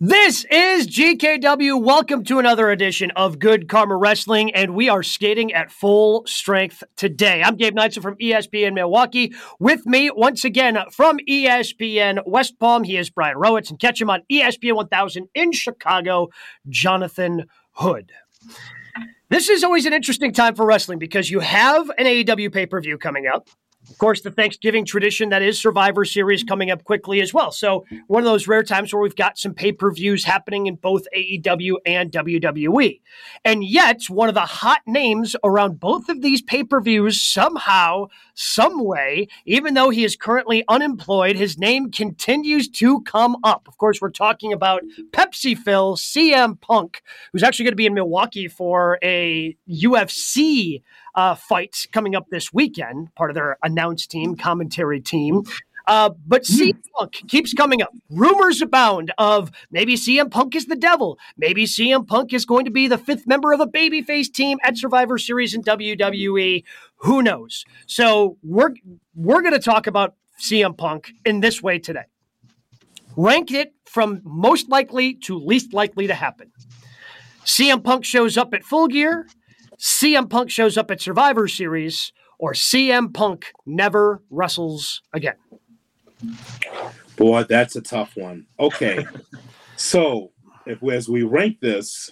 This is GKW. Welcome to another edition of Good Karma Wrestling, and we are skating at full strength today. I'm Gabe Neitzel from ESPN Milwaukee. With me, once again, from ESPN West Palm, he is Brian Rowitz, and catch him on ESPN 1000 in Chicago, Jonathan Hood. This is always an interesting time for wrestling because you have an AEW pay per view coming up. Of course, the Thanksgiving tradition that is Survivor Series coming up quickly as well. So, one of those rare times where we've got some pay per views happening in both AEW and WWE. And yet, one of the hot names around both of these pay per views, somehow, some way, even though he is currently unemployed, his name continues to come up. Of course, we're talking about Pepsi Phil, CM Punk, who's actually going to be in Milwaukee for a UFC uh, fight coming up this weekend, part of their announce team, commentary team. Uh, but CM hmm. Punk keeps coming up. Rumors abound of maybe CM Punk is the devil. Maybe CM Punk is going to be the fifth member of a babyface team at Survivor Series in WWE. Who knows? So we're we're going to talk about CM Punk in this way today. Rank it from most likely to least likely to happen. CM Punk shows up at full gear. CM Punk shows up at Survivor Series, or CM Punk never wrestles again? Boy, that's a tough one. Okay. so, if as we rank this,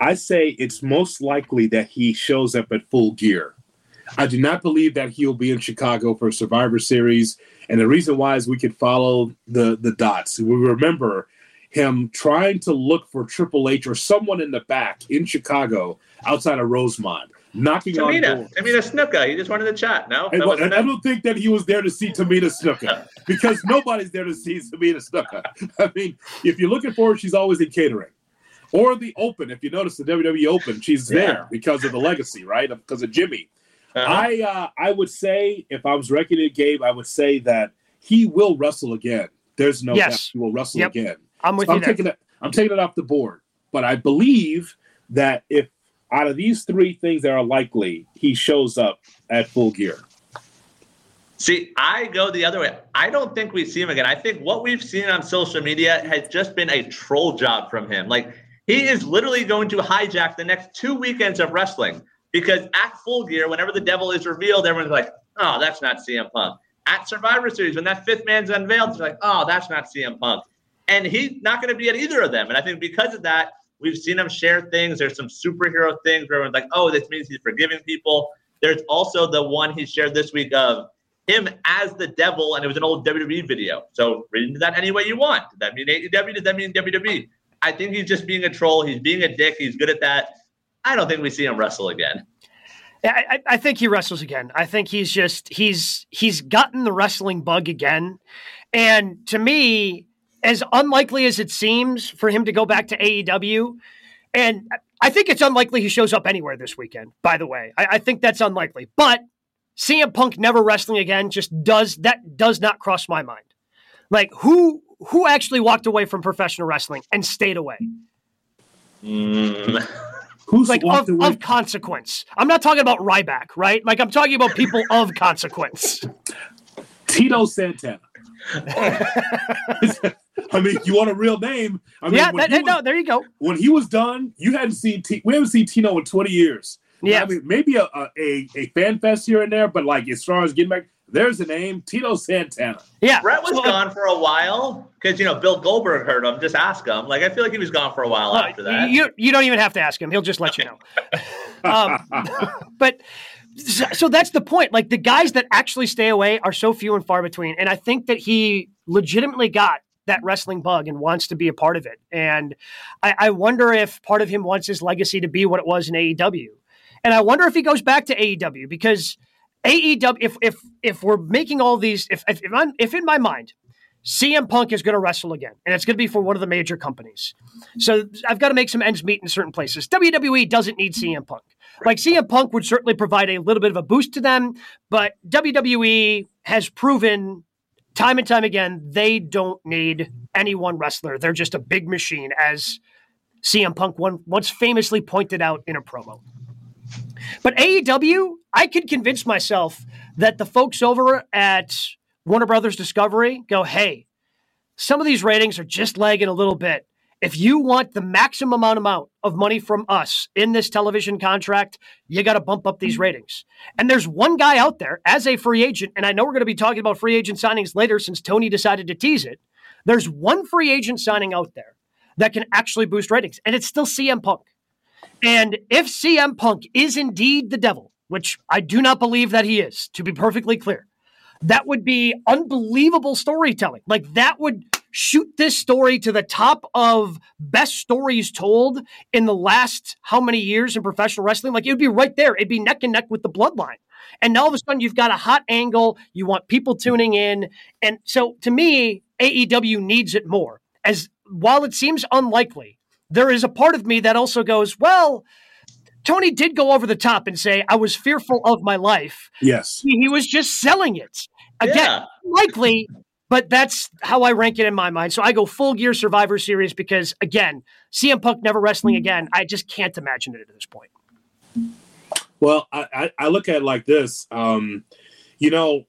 I say it's most likely that he shows up at full gear. I do not believe that he'll be in Chicago for Survivor Series. And the reason why is we could follow the, the dots. We remember him trying to look for Triple H or someone in the back in Chicago outside of Rosemont, knocking Tamina, on doors. Tamina Snuka. He just wanted to chat. No, and, and I don't think that he was there to see Tamina Snuka because nobody's there to see Tamina Snuka. I mean, if you're looking for her, she's always in catering. Or the Open, if you notice the WWE Open, she's yeah. there because of the legacy, right? Because of Jimmy. Uh-huh. I uh, I would say if I was ranking it, Gabe, I would say that he will wrestle again. There's no yes. doubt he will wrestle yep. again. I'm with so you. I'm taking it. I'm taking it off the board. But I believe that if out of these three things that are likely, he shows up at full gear. See, I go the other way. I don't think we see him again. I think what we've seen on social media has just been a troll job from him. Like he is literally going to hijack the next two weekends of wrestling because at full gear, whenever the devil is revealed, everyone's like, "Oh, that's not CM Punk." At Survivor Series, when that fifth man's unveiled, it's like, "Oh, that's not CM Punk." And he's not going to be at either of them. And I think because of that, we've seen him share things. There's some superhero things where everyone's like, oh, this means he's forgiving people. There's also the one he shared this week of him as the devil, and it was an old WWE video. So read into that any way you want. Does that mean AEW? Does that mean WWE? I think he's just being a troll. He's being a dick. He's good at that. I don't think we see him wrestle again. I, I think he wrestles again. I think he's just he's he's gotten the wrestling bug again. And to me, as unlikely as it seems for him to go back to AEW, and I think it's unlikely he shows up anywhere this weekend, by the way. I, I think that's unlikely. But CM Punk never wrestling again just does that does not cross my mind. Like who who actually walked away from professional wrestling and stayed away? Mm. Who's like of, of, consequence? I'm not talking about Ryback, right? Like I'm talking about people of consequence. Tito Santana. I mean, you want a real name? I mean, yeah, that, was, no, there you go. When he was done, you hadn't seen T- we haven't seen Tino in twenty years. Yeah, I mean, maybe a, a a fan fest here and there, but like as far as getting back, there's a name, Tito Santana. Yeah, Brett was gone for a while because you know Bill Goldberg heard him. Just ask him. Like I feel like he was gone for a while after that. You you don't even have to ask him; he'll just let you know. um, but so that's the point. Like the guys that actually stay away are so few and far between, and I think that he legitimately got that wrestling bug and wants to be a part of it. And I, I, wonder if part of him wants his legacy to be what it was in AEW. And I wonder if he goes back to AEW because AEW, if if if we're making all these, if if, if, if in my mind, CM Punk is going to wrestle again, and it's going to be for one of the major companies. So I've got to make some ends meet in certain places. WWE doesn't need CM Punk. Like CM Punk would certainly provide a little bit of a boost to them, but WWE has proven time and time again, they don't need any one wrestler. They're just a big machine, as CM Punk one, once famously pointed out in a promo. But AEW, I could convince myself that the folks over at Warner Brothers Discovery go, hey, some of these ratings are just lagging a little bit. If you want the maximum amount of money from us in this television contract, you got to bump up these ratings. And there's one guy out there as a free agent, and I know we're going to be talking about free agent signings later since Tony decided to tease it. There's one free agent signing out there that can actually boost ratings, and it's still CM Punk. And if CM Punk is indeed the devil, which I do not believe that he is, to be perfectly clear, that would be unbelievable storytelling. Like that would shoot this story to the top of best stories told in the last how many years in professional wrestling? Like it would be right there. It'd be neck and neck with the bloodline. And now all of a sudden you've got a hot angle. You want people tuning in. And so to me, AEW needs it more. As while it seems unlikely, there is a part of me that also goes, well, Tony did go over the top and say, I was fearful of my life. Yes. He, he was just selling it. Again, yeah. likely, but that's how I rank it in my mind. So I go full gear Survivor Series because, again, CM Punk never wrestling again. I just can't imagine it at this point. Well, I, I look at it like this. Um, you know,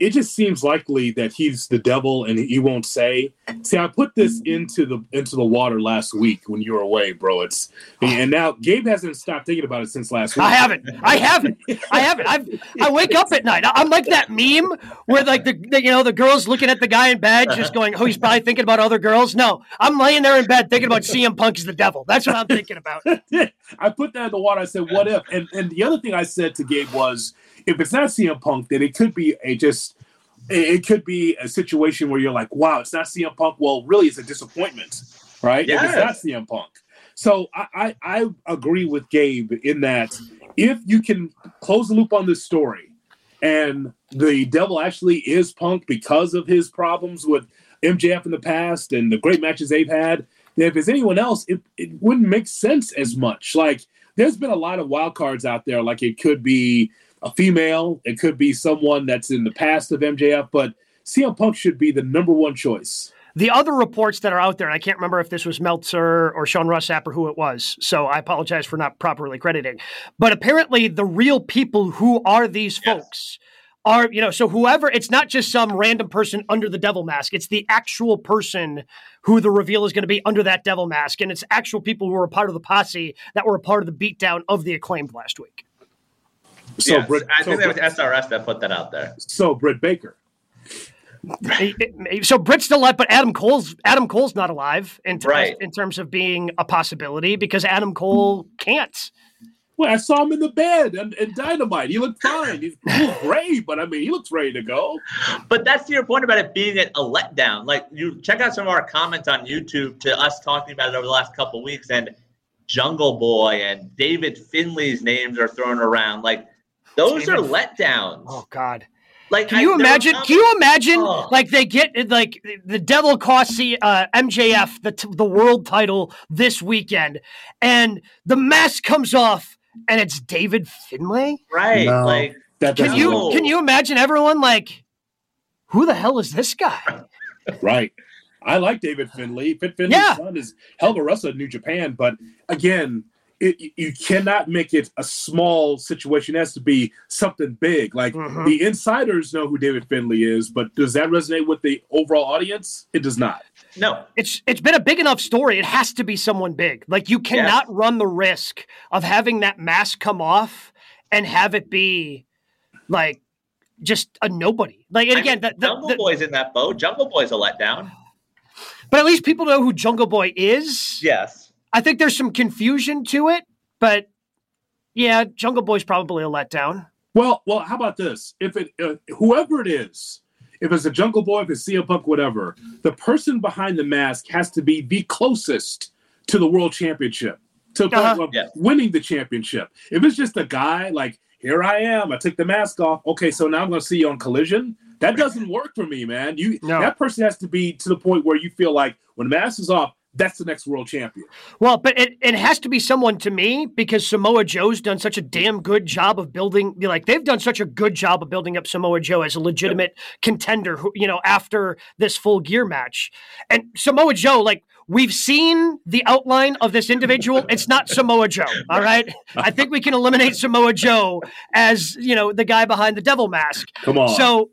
it just seems likely that he's the devil and he won't say. See, I put this into the into the water last week when you were away, bro. It's and now Gabe hasn't stopped thinking about it since last week. I haven't. I haven't. I haven't. I've, I wake up at night. I'm like that meme where like the, the you know the girls looking at the guy in bed, just going, "Oh, he's probably thinking about other girls." No, I'm laying there in bed thinking about CM Punk is the devil. That's what I'm thinking about. I put that in the water. I said, "What if?" And and the other thing I said to Gabe was, if it's not CM Punk, then it could be a just it could be a situation where you're like, wow, it's not CM Punk. Well, really, it's a disappointment, right? Yes. If it's not CM Punk. So I, I, I agree with Gabe in that if you can close the loop on this story and the devil actually is Punk because of his problems with MJF in the past and the great matches they've had, then if it's anyone else, it, it wouldn't make sense as much. Like there's been a lot of wild cards out there. Like it could be a female. It could be someone that's in the past of MJF, but CM Punk should be the number one choice. The other reports that are out there, and I can't remember if this was Meltzer or Sean Ross Sapp or who it was, so I apologize for not properly crediting. But apparently, the real people who are these yes. folks are, you know, so whoever, it's not just some random person under the devil mask, it's the actual person who the reveal is going to be under that devil mask. And it's actual people who were a part of the posse that were a part of the beatdown of the acclaimed last week. So yes, Britt, I think so, that was SRS that put that out there. So Britt Baker. so Britt's still alive, but Adam Cole's Adam Cole's not alive in, ter- right. in terms of being a possibility because Adam Cole can't. Well, I saw him in the bed and, and Dynamite. He looked fine. He's great, but I mean, he looks ready to go. But that's to your point about it being a, a letdown. Like you check out some of our comments on YouTube to us talking about it over the last couple weeks, and Jungle Boy and David Finlay's names are thrown around. Like those are letdowns. Oh God. Like, can you I, imagine? Can you imagine? Oh. Like they get like the devil costs the uh, MJF the the world title this weekend, and the mask comes off, and it's David Finlay. Right. No, like that can you know. can you imagine everyone like, who the hell is this guy? right. I like David Finlay. Fit Finlay's yeah. son is hell of a wrestler in New Japan, but again, it, you cannot make it a small situation. It has to be something big. Like mm-hmm. the insiders know who David Finlay is, but does that resonate with the overall audience? It does not. No, it's it's been a big enough story. It has to be someone big. Like you cannot yes. run the risk of having that mask come off and have it be like just a nobody. Like and again, the, the, Jungle the, Boy's in that boat. Jungle Boy's a letdown. But at least people know who Jungle Boy is. Yes. I think there's some confusion to it, but yeah, Jungle Boy's probably a letdown. Well, well, how about this? If it uh, whoever it is, if it's a Jungle Boy, if it's CM Punk, whatever, the person behind the mask has to be the closest to the world championship, to uh-huh. yeah. winning the championship. If it's just a guy like, here I am, I took the mask off. Okay, so now I'm going to see you on Collision. That doesn't work for me, man. You no. that person has to be to the point where you feel like when the mask is off, that's the next world champion. Well, but it, it has to be someone to me because Samoa Joe's done such a damn good job of building like they've done such a good job of building up Samoa Joe as a legitimate yep. contender who, you know, after this full gear match. And Samoa Joe, like we've seen the outline of this individual. It's not Samoa Joe. All right. I think we can eliminate Samoa Joe as, you know, the guy behind the devil mask. Come on. So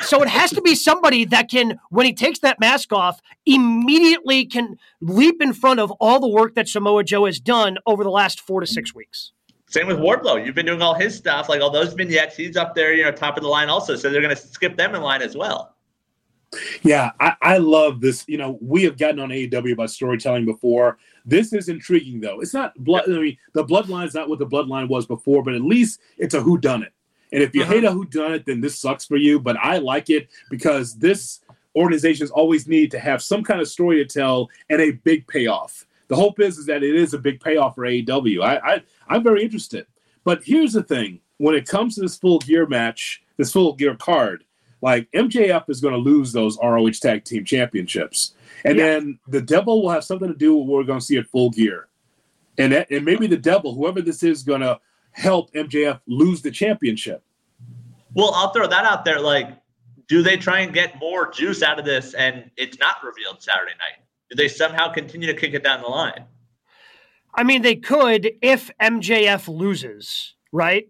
so it has to be somebody that can, when he takes that mask off, immediately can leap in front of all the work that Samoa Joe has done over the last four to six weeks. Same with Wardlow. You've been doing all his stuff, like all those vignettes. He's up there, you know, top of the line also. So they're going to skip them in line as well. Yeah, I, I, love this. You know, we have gotten on AEW about storytelling before. This is intriguing, though. It's not blood. I mean, the bloodline is not what the bloodline was before, but at least it's a who done it. And if you uh-huh. hate a who done it, then this sucks for you. But I like it because this organizations always need to have some kind of story to tell and a big payoff. The hope is, is that it is a big payoff for AEW. I, I I'm very interested. But here's the thing: when it comes to this full gear match, this full gear card, like MJF is going to lose those ROH Tag Team Championships, and yeah. then the Devil will have something to do with what we're going to see at Full Gear, and that, and maybe the Devil, whoever this is, going to help MJF lose the championship. Well, I'll throw that out there. Like, do they try and get more juice out of this, and it's not revealed Saturday night? Do they somehow continue to kick it down the line? I mean, they could if MJF loses, right?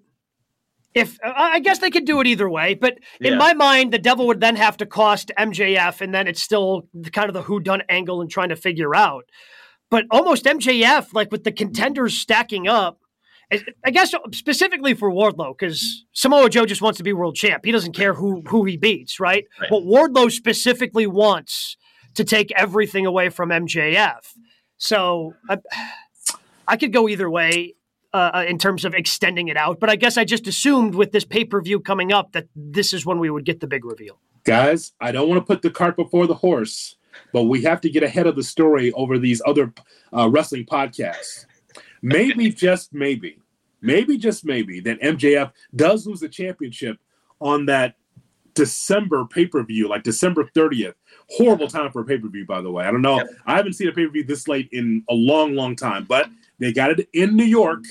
if I guess they could do it either way, but in yeah. my mind, the devil would then have to cost MJF, and then it's still kind of the who done angle and trying to figure out. But almost MJF, like with the contenders stacking up, I guess specifically for Wardlow, because Samoa Joe just wants to be world champ. He doesn't care who who he beats, right? right? But Wardlow specifically wants to take everything away from MJF. So I, I could go either way. Uh, uh, in terms of extending it out. But I guess I just assumed with this pay per view coming up that this is when we would get the big reveal. Guys, I don't want to put the cart before the horse, but we have to get ahead of the story over these other uh, wrestling podcasts. Maybe, just maybe, maybe, just maybe, that MJF does lose the championship on that December pay per view, like December 30th. Horrible time for a pay per view, by the way. I don't know. Yep. I haven't seen a pay per view this late in a long, long time, but they got it in New York.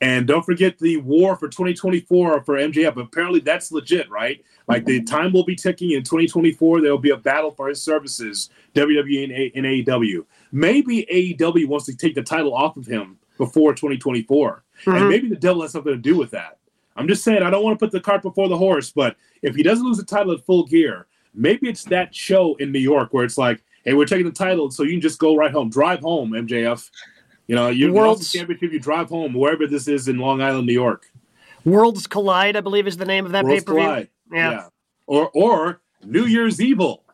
And don't forget the war for 2024 for MJF. Apparently, that's legit, right? Like the time will be ticking in 2024. There will be a battle for his services, WWE and, AEW. Maybe AEW wants to take the title off of him before 2024. Mm-hmm. And maybe the devil has something to do with that. I'm just saying, I don't want to put the cart before the horse, but if he doesn't lose the title at full gear, maybe it's that show in New York where it's like, hey, we're taking the title, so you can just go right home. Drive home, MJF. You know, you World Championship, you drive home wherever this is in Long Island, New York. Worlds Collide, I believe, is the name of that pay per view. Yeah. yeah. Or or New Year's Evil.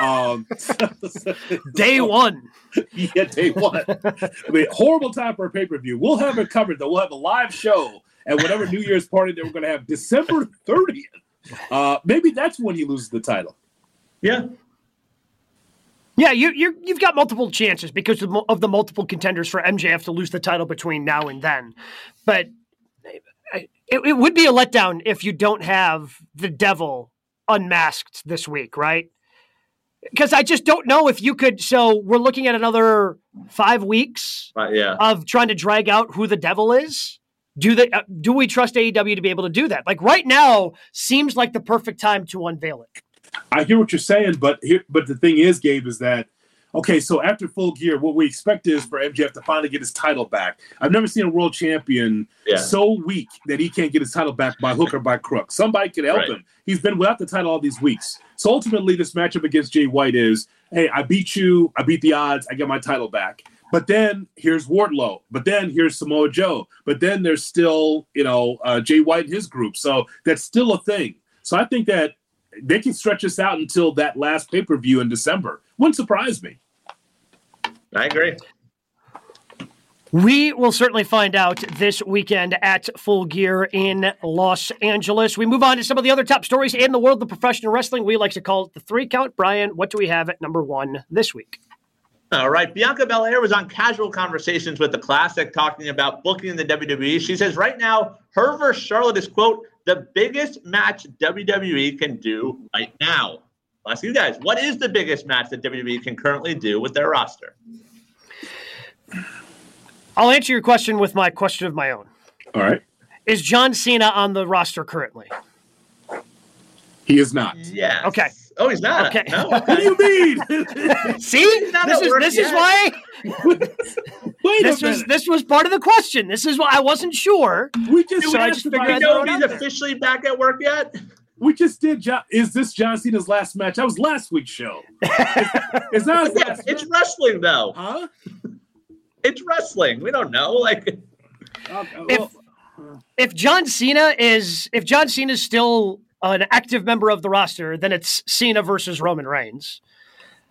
Um, day one. yeah, day one. I mean, horrible time for a pay per view. We'll have it covered though. We'll have a live show at whatever New Year's party that we're going to have December 30th. Uh, maybe that's when he loses the title. Yeah. Yeah, you you you've got multiple chances because of, of, the multiple contenders for MJF to lose the title between now and then, but it, it would be a letdown if you don't have the Devil unmasked this week, right? Because I just don't know if you could. So we're looking at another five weeks uh, yeah. of trying to drag out who the Devil is. Do they? Uh, do we trust AEW to be able to do that? Like right now seems like the perfect time to unveil it. I hear what you're saying, but here, but the thing is, Gabe, is that okay? So after Full Gear, what we expect is for MJF to finally get his title back. I've never seen a world champion yeah. so weak that he can't get his title back by hook or by crook. Somebody could help right. him. He's been without the title all these weeks. So ultimately, this matchup against Jay White is, hey, I beat you, I beat the odds, I get my title back. But then here's Wardlow. But then here's Samoa Joe. But then there's still, you know, uh, Jay White and his group. So that's still a thing. So I think that they can stretch this out until that last pay per view in December. Wouldn't surprise me. I agree. We will certainly find out this weekend at Full Gear in Los Angeles. We move on to some of the other top stories in the world of professional wrestling. We like to call it the three count. Brian, what do we have at number one this week? All right. Bianca Belair was on casual conversations with the Classic talking about booking in the WWE. She says right now, her versus Charlotte is, quote, the biggest match WWE can do right now. I'll ask you guys, what is the biggest match that WWE can currently do with their roster? I'll answer your question with my question of my own. All right. Is John Cena on the roster currently? He is not. Yeah. Okay. Oh, he's not. Okay. No. what do you mean? See, this is this yet. is why. Wait this was this was part of the question. This is why I wasn't sure. We just so I just figured out. know he's officially back at work yet. We just did. John, is this John Cena's last match? That was last week's show. it's not his Yeah, last it's match. wrestling though. Huh? It's wrestling. We don't know. Like Okay, If- if John Cena is if John Cena is still an active member of the roster, then it's Cena versus Roman Reigns.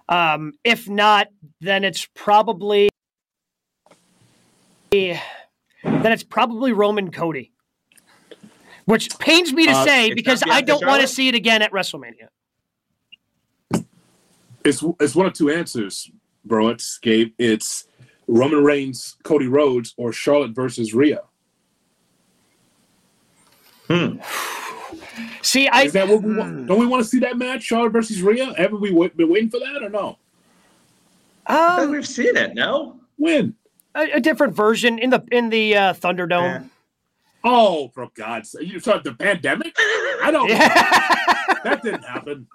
Um, if not, then it's probably then it's probably Roman Cody. Which pains me to Uh, say because I don't want to see it again at WrestleMania. it's it's one of two answers, bro. It's Gabe. It's Roman Reigns, Cody Rhodes, or Charlotte versus Rhea. Hmm. See, I Is that what we want? Don't we want to see that match, Charlotte versus Rhea? Haven't we wa- been waiting for that or no? I um, we've seen it. No. When? a, a different version in the in the uh, Thunderdome. Yeah. Oh, for God's sake! You started the pandemic? I don't. Yeah. That didn't happen.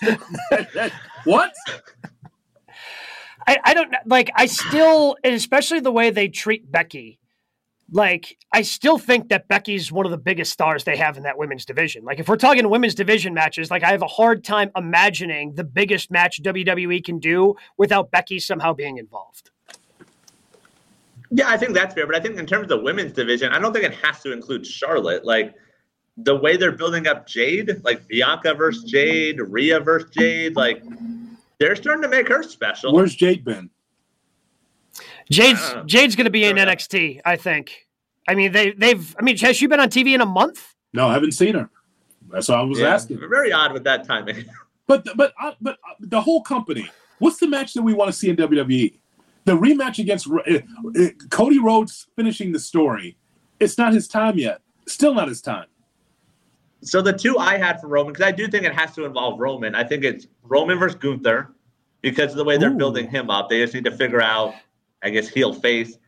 what? I, I don't like I still and especially the way they treat Becky. Like I still think that Becky's one of the biggest stars they have in that women's division. Like if we're talking women's division matches, like I have a hard time imagining the biggest match WWE can do without Becky somehow being involved. Yeah, I think that's fair. But I think in terms of the women's division, I don't think it has to include Charlotte. Like the way they're building up Jade, like Bianca versus Jade, Rhea versus Jade, like they're starting to make her special. Where's Jade been? Jade's Jade's going to be in fair enough. NXT, I think. I mean they they've I mean has she been on TV in a month? No, I haven't seen her. That's what I was Yeah, asking. Very odd with that timing. But but uh, but uh, the whole company. What's the match that we want to see in WWE? The rematch against uh, Cody Rhodes finishing the story. It's not his time yet. Still not his time. So the two I had for Roman, because I do think it has to involve Roman. I think it's Roman versus Gunther, because of the way they're Ooh. building him up. They just need to figure out, I guess, heel face.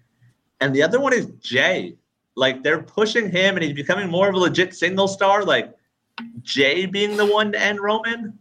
And the other one is Jay. Like they're pushing him, and he's becoming more of a legit single star. Like Jay being the one to end Roman.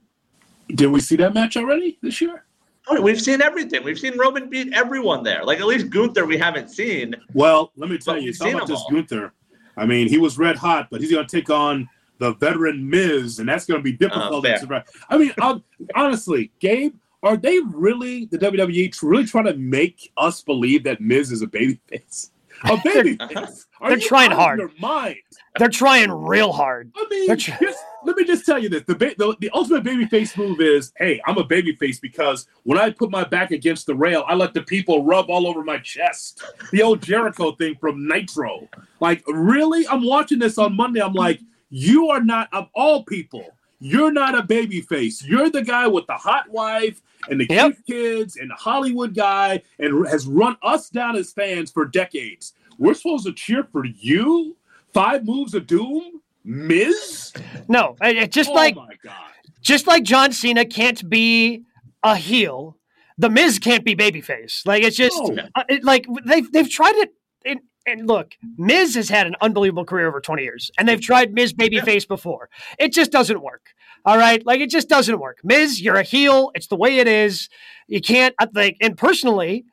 Did we see that match already this year? Oh, we've seen everything. We've seen Roman beat everyone there. Like at least Gunther, we haven't seen. Well, let me tell you, talk about this all. Gunther. I mean, he was red hot, but he's going to take on the veteran Miz, and that's going to be oh, difficult. fair. to survive. I mean, I'll, honestly, Gabe, are they really the WWE really trying to make us believe that Miz is a babyface? Oh, a babyface? Are They're trying hard. Your mind. They're trying real hard. I mean, tr- just, let me just tell you this: the, ba- the the ultimate babyface move is, hey, I'm a baby face because when I put my back against the rail, I let the people rub all over my chest. The old Jericho thing from Nitro. Like, really? I'm watching this on Monday. I'm like, you are not of all people. You're not a babyface. You're the guy with the hot wife and the Yep. cute kids and the Hollywood guy and has run us down as fans for decades. We're supposed to cheer for you? Five moves of doom? Miz? No, it- it just oh like my god. just like John Cena can't be a heel, the Miz can't be babyface. Like it's just No. uh, it, like they've they've tried it. And, and look, Miz has had an unbelievable career over twenty years, and they've tried Miz babyface before. It just doesn't work. All right, like it just doesn't work. Miz, you're a heel. It's the way it is. You can't I like. And personally,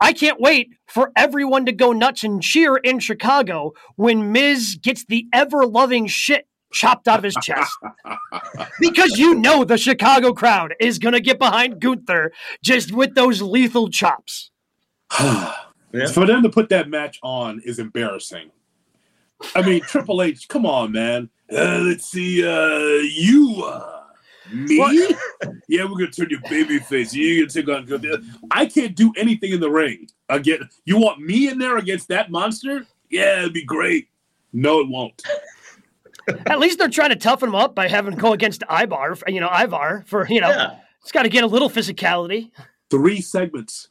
I can't wait for everyone to go nuts and cheer in Chicago when Miz gets the ever loving shit chopped out of his chest. because you know the Chicago crowd is going to get behind Gunther just with those lethal chops. Yeah. For them to put that match on is embarrassing. I mean, Triple H, come on, man. Uh, let's see, uh, you, uh, me? What? yeah, we're gonna turn your baby face. You're gonna take on Gunther. I can't do anything in the ring. Again, you want me in there against that monster? Yeah, it'd be great. No, it won't. At least they're trying to toughen him up by having him go against Ivar, you know, Ivar for, you know, Yeah. it's got to get a little physicality. Three segments.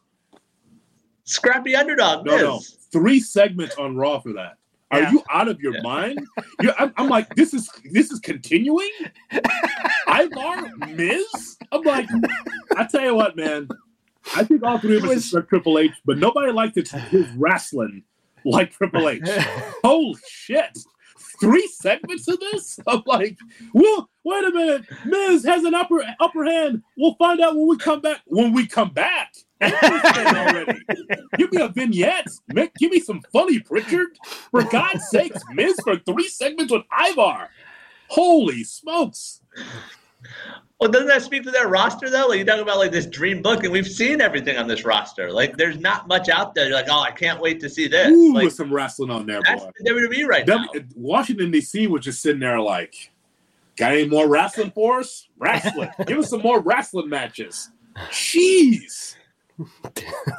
Scrappy underdog. No, Miz. no, three segments on Raw for that. Are Yeah. you out of your Yeah. mind? You're, I'm, I'm like, this is this is continuing. Ivar Miz. I'm like, I tell you what, man. I think all three of us It was- respect Triple H, but nobody liked it, his wrestling like Triple H. Holy shit! Three segments of this? I'm like, well, wait a minute. Miz has an upper upper hand. We'll find out when we come back. When we come back. Already. Give me a vignette. Make, give me some funny Pritchard. For God's sakes, Miz for three segments with Ivar. Holy smokes! Well, doesn't that speak to their roster though? Like you talk about like this dream book, and we've seen everything on this roster. Like there's not much out there. You're like, oh, I can't wait to see this. Ooh, like, with some wrestling on there, that's boy. the WWE right W- now. Washington D.C. was just sitting there like, got any more wrestling for us? Wrestling. Give us some more wrestling matches. Jeez.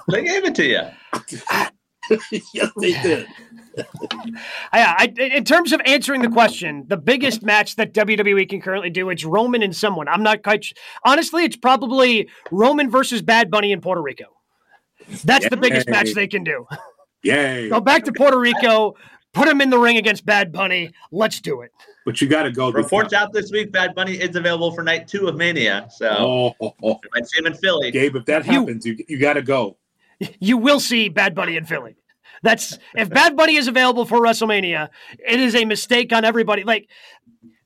They gave it to you. yes, they did. Yeah, I, in terms of answering the question, the biggest match that WWE can currently do it's Roman and someone. I'm not quite. Honestly, it's probably Roman versus Bad Bunny in Puerto Rico. That's the biggest match they can do. Yay. Go back to Puerto Rico, put him in the ring against Bad Bunny. Let's do it. But you got to go. this Reports out this week, Bad Bunny is available for night two of Mania. So Oh, oh, oh. you might see him in Philly. Gabe, if that happens, you, you got to go. You will see Bad Bunny in Philly. That's if Bad Bunny is available for WrestleMania, it is a mistake on everybody. Like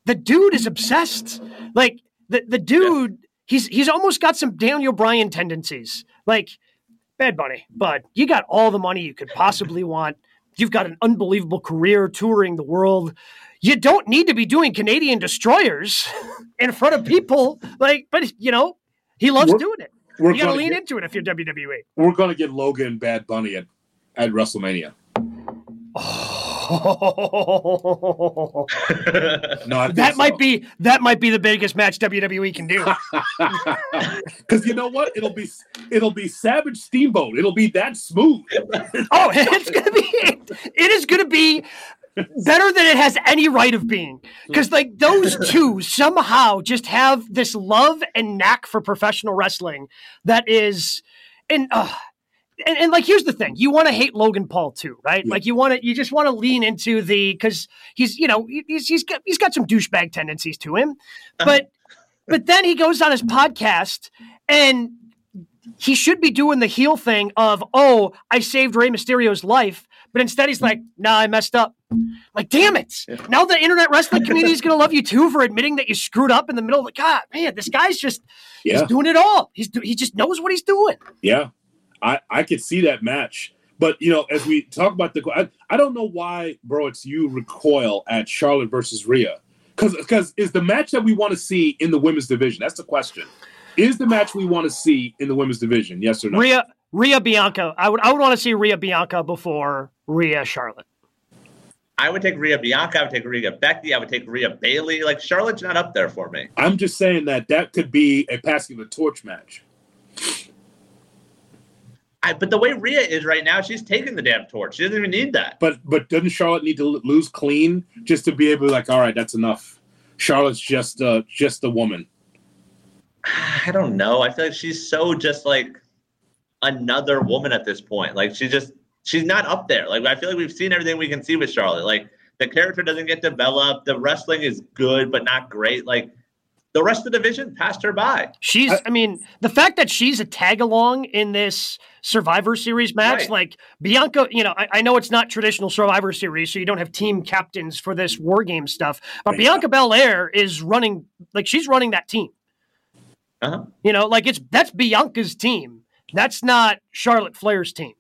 the dude is obsessed. Like the the dude, he's he's almost got some Daniel Bryan tendencies. Like Bad Bunny, but you got all the money you could possibly want. You've got an unbelievable career touring the world. You don't need to be doing Canadian destroyers in front of people. Like, but you know, he loves We're- doing it. We're You got to lean get, into it if you're. WWE. We're going to get Logan Bad Bunny at, at WrestleMania. Oh, No, that might be that might be the biggest match WWE can do. Because you know what? It'll be it'll be Savage Steamboat. It'll be that smooth. oh, it's gonna be it is gonna be better than it has any right of being. Because like those two somehow just have this love and knack for professional wrestling that is and uh and, and like here's the thing. You want to hate logan paul too right? Yeah. like you want to you just want to lean into the because he's you know he- he's, he's got he's got some douchebag tendencies to him. Uh-huh. But but then he goes on his podcast and he should be doing the heel thing of oh i saved Rey mysterio's life but instead he's like nah i messed up. Like damn it. Now the internet wrestling community is going to love you too for admitting that you screwed up in the middle of the god man this guy's just Yeah, he's doing it all. He's do, he just knows what he's doing. Yeah. I I could see that match. But you know, as we talk about the, I, I don't know why, bro. It's you recoil at Charlotte versus Rhea, because because is the match that we want to see in the women's division? That's the question. Is the match we want to see in the women's division? Yes or no? Rhea Rhea Bianca. I would I would want to see Rhea Bianca before Rhea Charlotte. I would take Rhea Bianca. I would take Rhea Becky. I would take Rhea Bayley. Like Charlotte's not up there for me. I'm just saying that that could be a passing the torch match. I, but the way Rhea is right now, she's taking the damn torch. She doesn't even need that. But but doesn't Charlotte need to lose clean just to be able to like, all right, that's enough. Charlotte's just uh just a woman. I don't know. I feel like she's so just like another woman at this point. Like she just she's not up there. Like I feel like we've seen everything we can see with Charlotte. Like the character doesn't get developed. The wrestling is good but not great. Like the rest of the division passed her by. She's, I- I, mean, the fact that she's a tag along in this Survivor Series match, Right. like Bianca, you know, I, I know it's not traditional Survivor Series, so you don't have team captains for this War Game stuff, but Right. Bianca Belair is running, like, she's running that team. Uh-huh. You know, like, it's that's Bianca's team. That's not Charlotte Flair's team.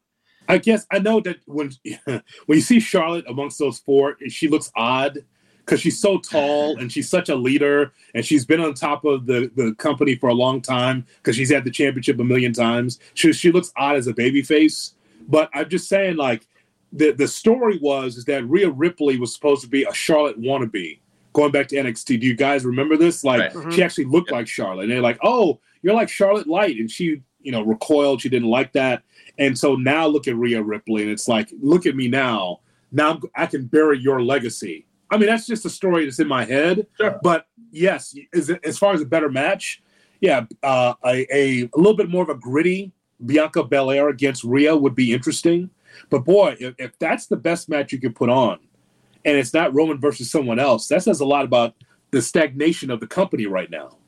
I guess I know that when when you see Charlotte amongst those four, she looks odd because she's so tall and she's such a leader and she's been on top of the, the company for a long time because she's had the championship a million times. She she looks odd as a baby face, but I'm just saying like the the story was is that Rhea Ripley was supposed to be a Charlotte wannabe. Going back to NXT, do you guys remember this? Like Right. Mm-hmm. she actually looked like Charlotte, and they're like, "Oh, you're like Charlotte Light," and she, you know, recoiled. She didn't like that, and so now look at Rhea Ripley, and it's like, look at me now. Now I'm, I can bury your legacy. I mean, that's just a story that's in my head. Sure. But yes, is it, as far as a better match, yeah, uh, a, a a little bit more of a gritty Bianca Belair against Rhea would be interesting. But boy, if, if that's the best match you can put on, and it's not Roman versus someone else, that says a lot about the stagnation of the company right now.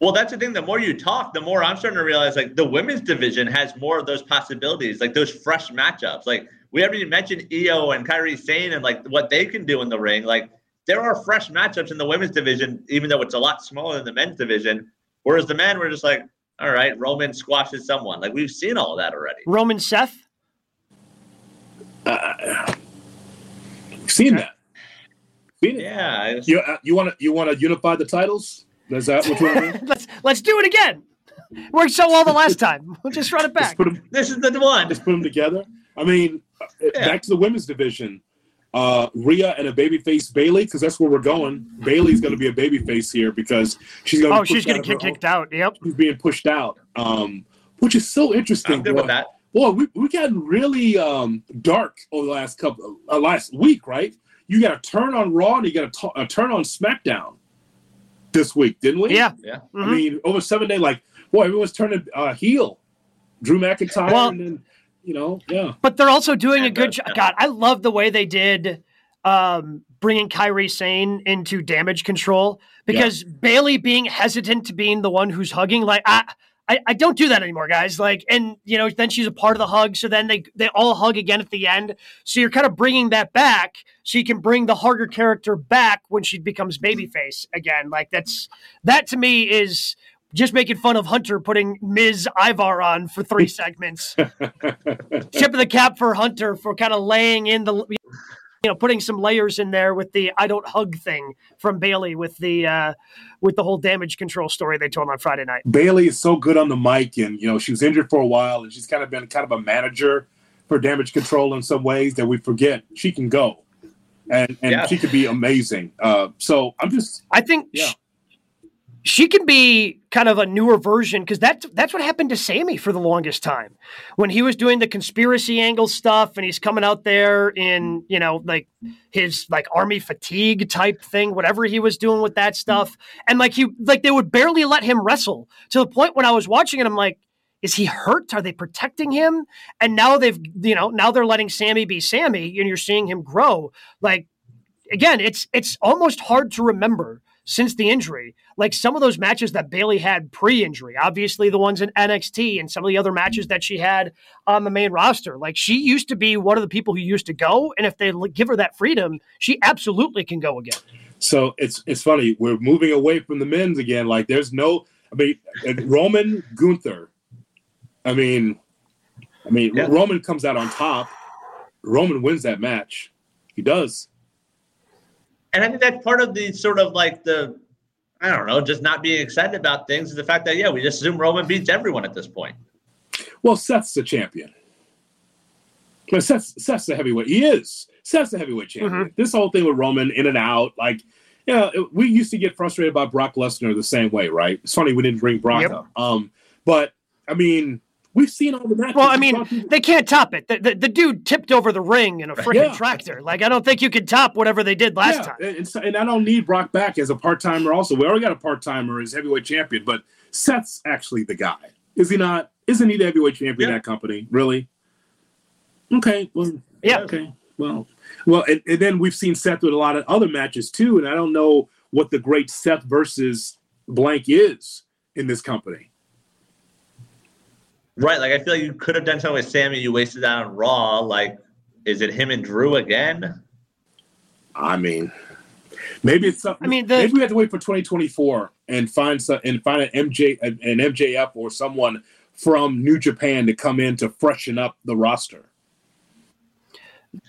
Well, that's the thing. The more you talk, the more I'm starting to realize like the women's division has more of those possibilities, like those fresh matchups. Like we haven't even mentioned Io and Kairi Sane and like what they can do in the ring. Like there are fresh matchups in the women's division, even though it's a lot smaller than the men's division. Whereas the men were just like, all right, Roman squashes someone. Like we've seen all of that already. Roman Seth, Uh, seen that. Phoenix. Yeah. You uh, you want to you want to unify the titles? Is that what you want to do? let's let's do it again. Worked so well the last time. We'll just run it back. Them, This is the one. just put them together. I mean, uh, Yeah. back to the women's division. Uh, Rhea and a babyface Bayley, because that's where we're going. Bayley's going to be a babyface here because she's going. Oh, she's gonna get kicked out. Yep. She's being pushed out, um, which is so interesting. I'm good boy. with that. Boy, we we gotten really um, dark over the last couple uh, last week, right? You got a turn on Raw and you got a, t- a turn on SmackDown this week, didn't we? Yeah. Yeah. I Mhm. mean, over seven day, like, boy, everyone's turning uh, heel. Drew McIntyre, Well- and then you know, yeah, But they're also doing a good uh, job. God, I love the way they did um, bringing Kairi Sane into damage control because Bayley being hesitant to being the one who's hugging, like I, I, I don't do that anymore, guys. Like, and you know, then she's a part of the hug, so then they they all hug again at the end. So you're kind of bringing that back, so you can bring the harder character back when she becomes babyface again. Like that's that to me is. Just making fun of Hunter putting Miz Ivar on for three segments tip of the cap for Hunter for kind of laying in the you know putting some layers in there with the I don't hug thing from Bayley with the uh with the whole damage control story they told on Friday night. Bayley is so good on the mic, and you know, she was injured for a while, and she's kind of been kind of a manager for damage control in some ways that we forget she can go, and and Yeah. she could be amazing. Uh, so I'm just I think Yeah. sh- she can be kind of a newer version because that's that's what happened to Sami for the longest time. When he was doing the conspiracy angle stuff and he's coming out there in you know like his like army fatigue type thing whatever he was doing with that stuff. And like he like they would barely let him wrestle to the point when I was watching it I'm like is he hurt? Are they protecting him? And now they've you know now they're letting Sami be Sami and you're seeing him grow. Like again, it's it's almost hard to remember since the injury. Like some of those matches that Bayley had pre-injury, obviously the ones in NXT and some of the other matches that she had on the main roster. Like she used to be one of the people who used to go, and if they give her that freedom, she absolutely can go again. so it's it's funny. We're moving away from the men's again. Like there's no, I mean, uh, Roman Gunther. I mean, I mean, Yeah. Roman comes out on top. Roman wins that match. He does. And I think that's part of the sort of like the, I don't know, just not being excited about things is the fact that, yeah, we just assume Roman beats everyone at this point. Well, Seth's the champion. But Seth's, Seth's the heavyweight. He is. Seth's the heavyweight champion. This whole thing with Roman in and out, like, you know, we used to get frustrated about Brock Lesnar the same way, right? It's funny we didn't bring Brock Yep. up. Um, but I mean, we've seen all the matches. Well, I mean, they can't top it. The, the, the dude tipped over the ring in a freaking Yeah. tractor. Like I don't think you can top whatever they did last yeah, time. And, so- and I don't need Brock back as a part timer. Also, we already got a part timer as heavyweight champion, but Seth's actually the guy, is he not? Isn't he the heavyweight champion Yeah. that company? Really? Okay. Well, Yeah. Okay. Well, well, and, and then we've seen Seth with a lot of other matches too, and I don't know what the great Seth versus blank is in this company. Right. Like, I feel like you could have done something with Sami. You wasted that on Raw. Like, is it him and Drew again? I mean, maybe it's something. I mean, the- maybe we have to wait for 2024 and find some and find an MJ an an MJF or someone from New Japan to come in to freshen up the roster.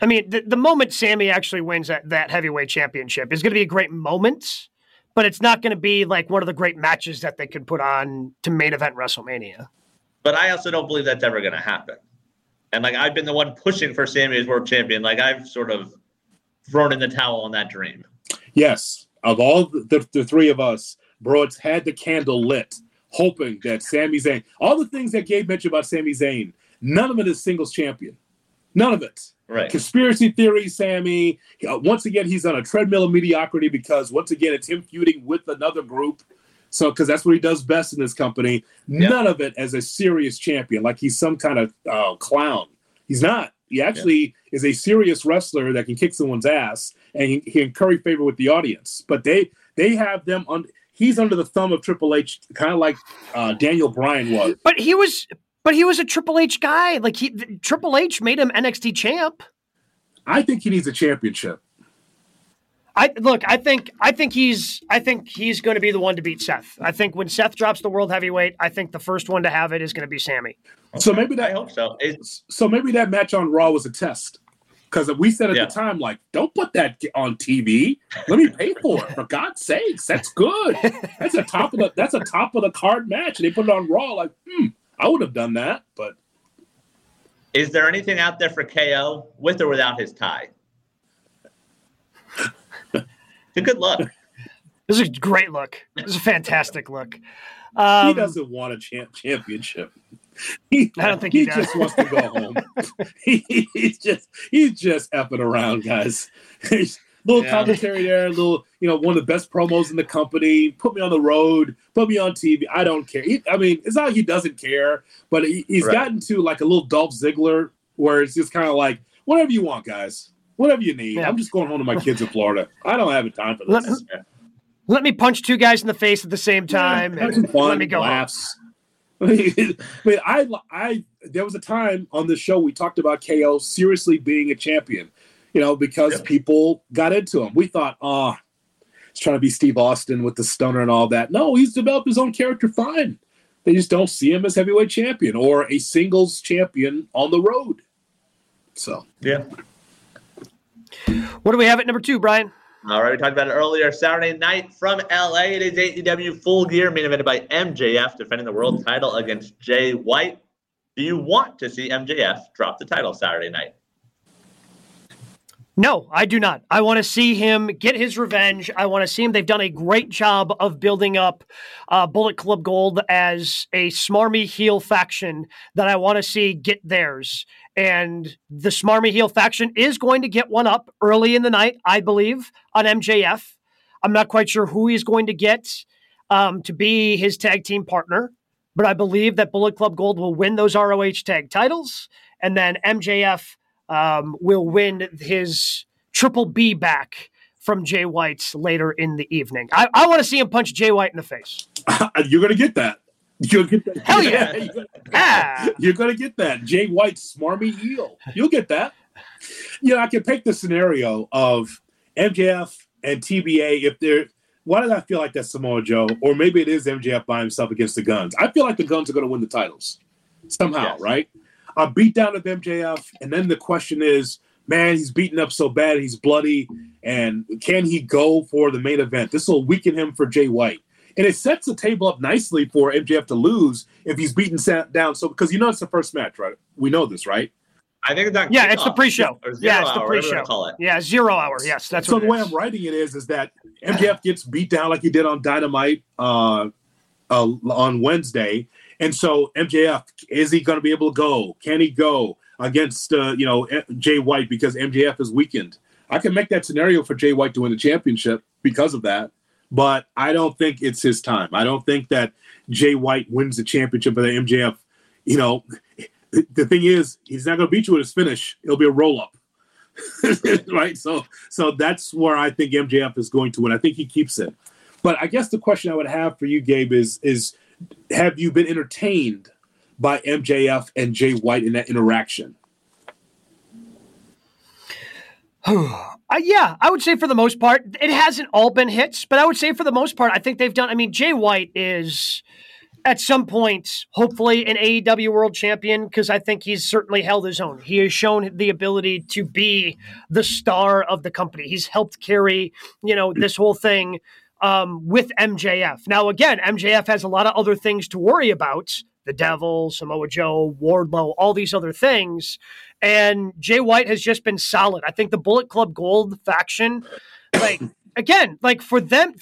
I mean, the, the moment Sami actually wins that, that heavyweight championship is going to be a great moment, but it's not going to be like one of the great matches that they could put on to main event WrestleMania. But I also don't believe that's ever going to happen. And like, I've been the one pushing for Sami as world champion. Like, I've sort of thrown in the towel on that dream. Yes, of all the, the, three of us, Broads had the candle lit, hoping that Sami Zayn, all the things that Gabe mentioned about Sami Zayn, none of it is singles champion. None of it. Right. Conspiracy theory, Sami. Uh, once again, he's on a treadmill of mediocrity because once again, it's him feuding with another group. So, because that's what he does best in this company. Yeah. None of it as a serious champion, like he's some kind of uh, clown. He's not. He actually is a serious wrestler that can kick someone's ass and he, he can curry favor with the audience. But they they have them on. He's under the thumb of Triple H, kind of like uh, Daniel Bryan was. But he was, but he was a Triple H guy. Like he, Triple H made him NXT champ. I think he needs a championship. I look. I think. I think he's. I think he's going to be the one to beat Seth. I think when Seth drops the world heavyweight, I think the first one to have it is going to be Sami. So maybe that helps. so. It's, so maybe that match on Raw was a test. Because we said at Yeah. the time, like, don't put that on TV. Let me pay for it. For God's sakes, that's good. That's a top of the that's a top of the card match. And they put it on Raw. Like, hmm, I would have done that, but Is there anything out there for KO with or without his tie? it's a good look. This is a great look. This is a fantastic look. he Um, doesn't want a champ championship. He, I don't think he does. just wants to go home. he, he's just he's just effing around, guys. little Yeah. commentary there, little you know one of the best promos in the company. Put me on the road, put me on TV. I don't care. He, I mean, it's not like he doesn't care, but he, he's Right. gotten to like a little Dolph Ziggler where it's just kind of like whatever you want, guys. Whatever you need. Yeah. I'm just going home to my kids in Florida. I don't have a time for this. let me punch two guys in the face at the same time. Have some and fun, let me go. home. laughs. I mean, I, I, there was a time on this show we talked about KO seriously being a champion, you know, because Yeah. people got into him. We thought, ah, he's trying to be Steve Austin with the stunner and all that. No, he's developed his own character fine. They just don't see him as heavyweight champion or a singles champion on the road. So Yeah. What do we have at number two, Brian? All right, we talked about it earlier. Saturday night from LA. It is AEW Full Gear, main evented by MJF, defending the world title against Jay White. Do you want to see MJF drop the title Saturday night? No, I do not. I want to see him get his revenge. I want to see him. They've done a great job of building up uh, Bullet Club Gold as a smarmy heel faction that I want to see get theirs. And the smarmy heel faction is going to get one up early in the night, I believe, on MJF. I'm not quite sure who he's going to get um, to be his tag team partner, but I believe that Bullet Club Gold will win those ROH tag titles, and then MJF um, will win his triple B back from Jay White later in the evening. I, I want to see him punch Jay White in the face. you're gonna get that. You'll get that. Hell yeah. you're, gonna, Ah! you're gonna get that. Jay White, smarmy heel. You'll get that. You know, I can pick the scenario of MJF and TBA if they're. Why did I feel like that's Samoa Joe? Or maybe it is MJF by himself against the Guns. I feel like the Guns are going to win the titles somehow, Yes. right? A beat down of MJF, and then the question is, man, he's beaten up so bad, he's bloody, and can he go for the main event? This will weaken him for Jay White and it sets the table up nicely for MJF to lose if he's beaten down. So because you know it's the first match, right? We know this, right? I think it's on Yeah, it's the pre-show. Yeah, zero it's the hour, whatever pre-show. Call it. Yeah, zero hour. Yes, that's so what the it way is. I'm writing it is, is that MJF gets beat down like he did on Dynamite uh, uh, on Wednesday, and so MJF is he going to be able to go? Can he go against uh, you know Jay White because MJF is weakened? I can make that scenario for Jay White to win the championship because of that, but I don't think it's his time. I don't think that Jay White wins the championship of the MJF. You know, the thing is, he's not going to beat you with his finish. It'll be a roll up. right? So so that's where I think MJF is going to win. I think he keeps it. But I guess the question I would have for you, Gabe, is is have you been entertained by MJF and Jay White in that interaction? Uh, yeah, I would say for the most part, it hasn't all been hits, but I would say for the most part, I think they've done. I mean, Jay White is at some point, hopefully, an AEW world champion because I think he's certainly held his own. He has shown the ability to be the star of the company. He's helped carry, you know, this whole thing um, with MJF. Now, again, MJF has a lot of other things to worry about the Devil, Samoa Joe, Wardlow, all these other things. And Jay White has just been solid. I think the Bullet Club Gold faction, like, again, like for them.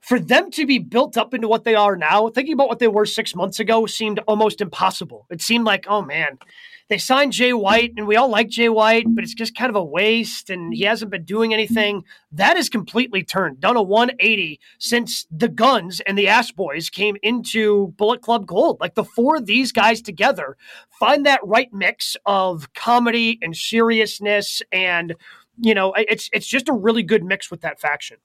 For them to be built up into what they are now, thinking about what they were six months ago seemed almost impossible. It seemed like, oh man, they signed Jay White, and we all like Jay White, but it's just kind of a waste, and he hasn't been doing anything. That is completely turned, done a 180 since the Guns and the Ass Boys came into Bullet Club Gold. Like the four of these guys together find that right mix of comedy and seriousness, and you know, it's it's just a really good mix with that faction.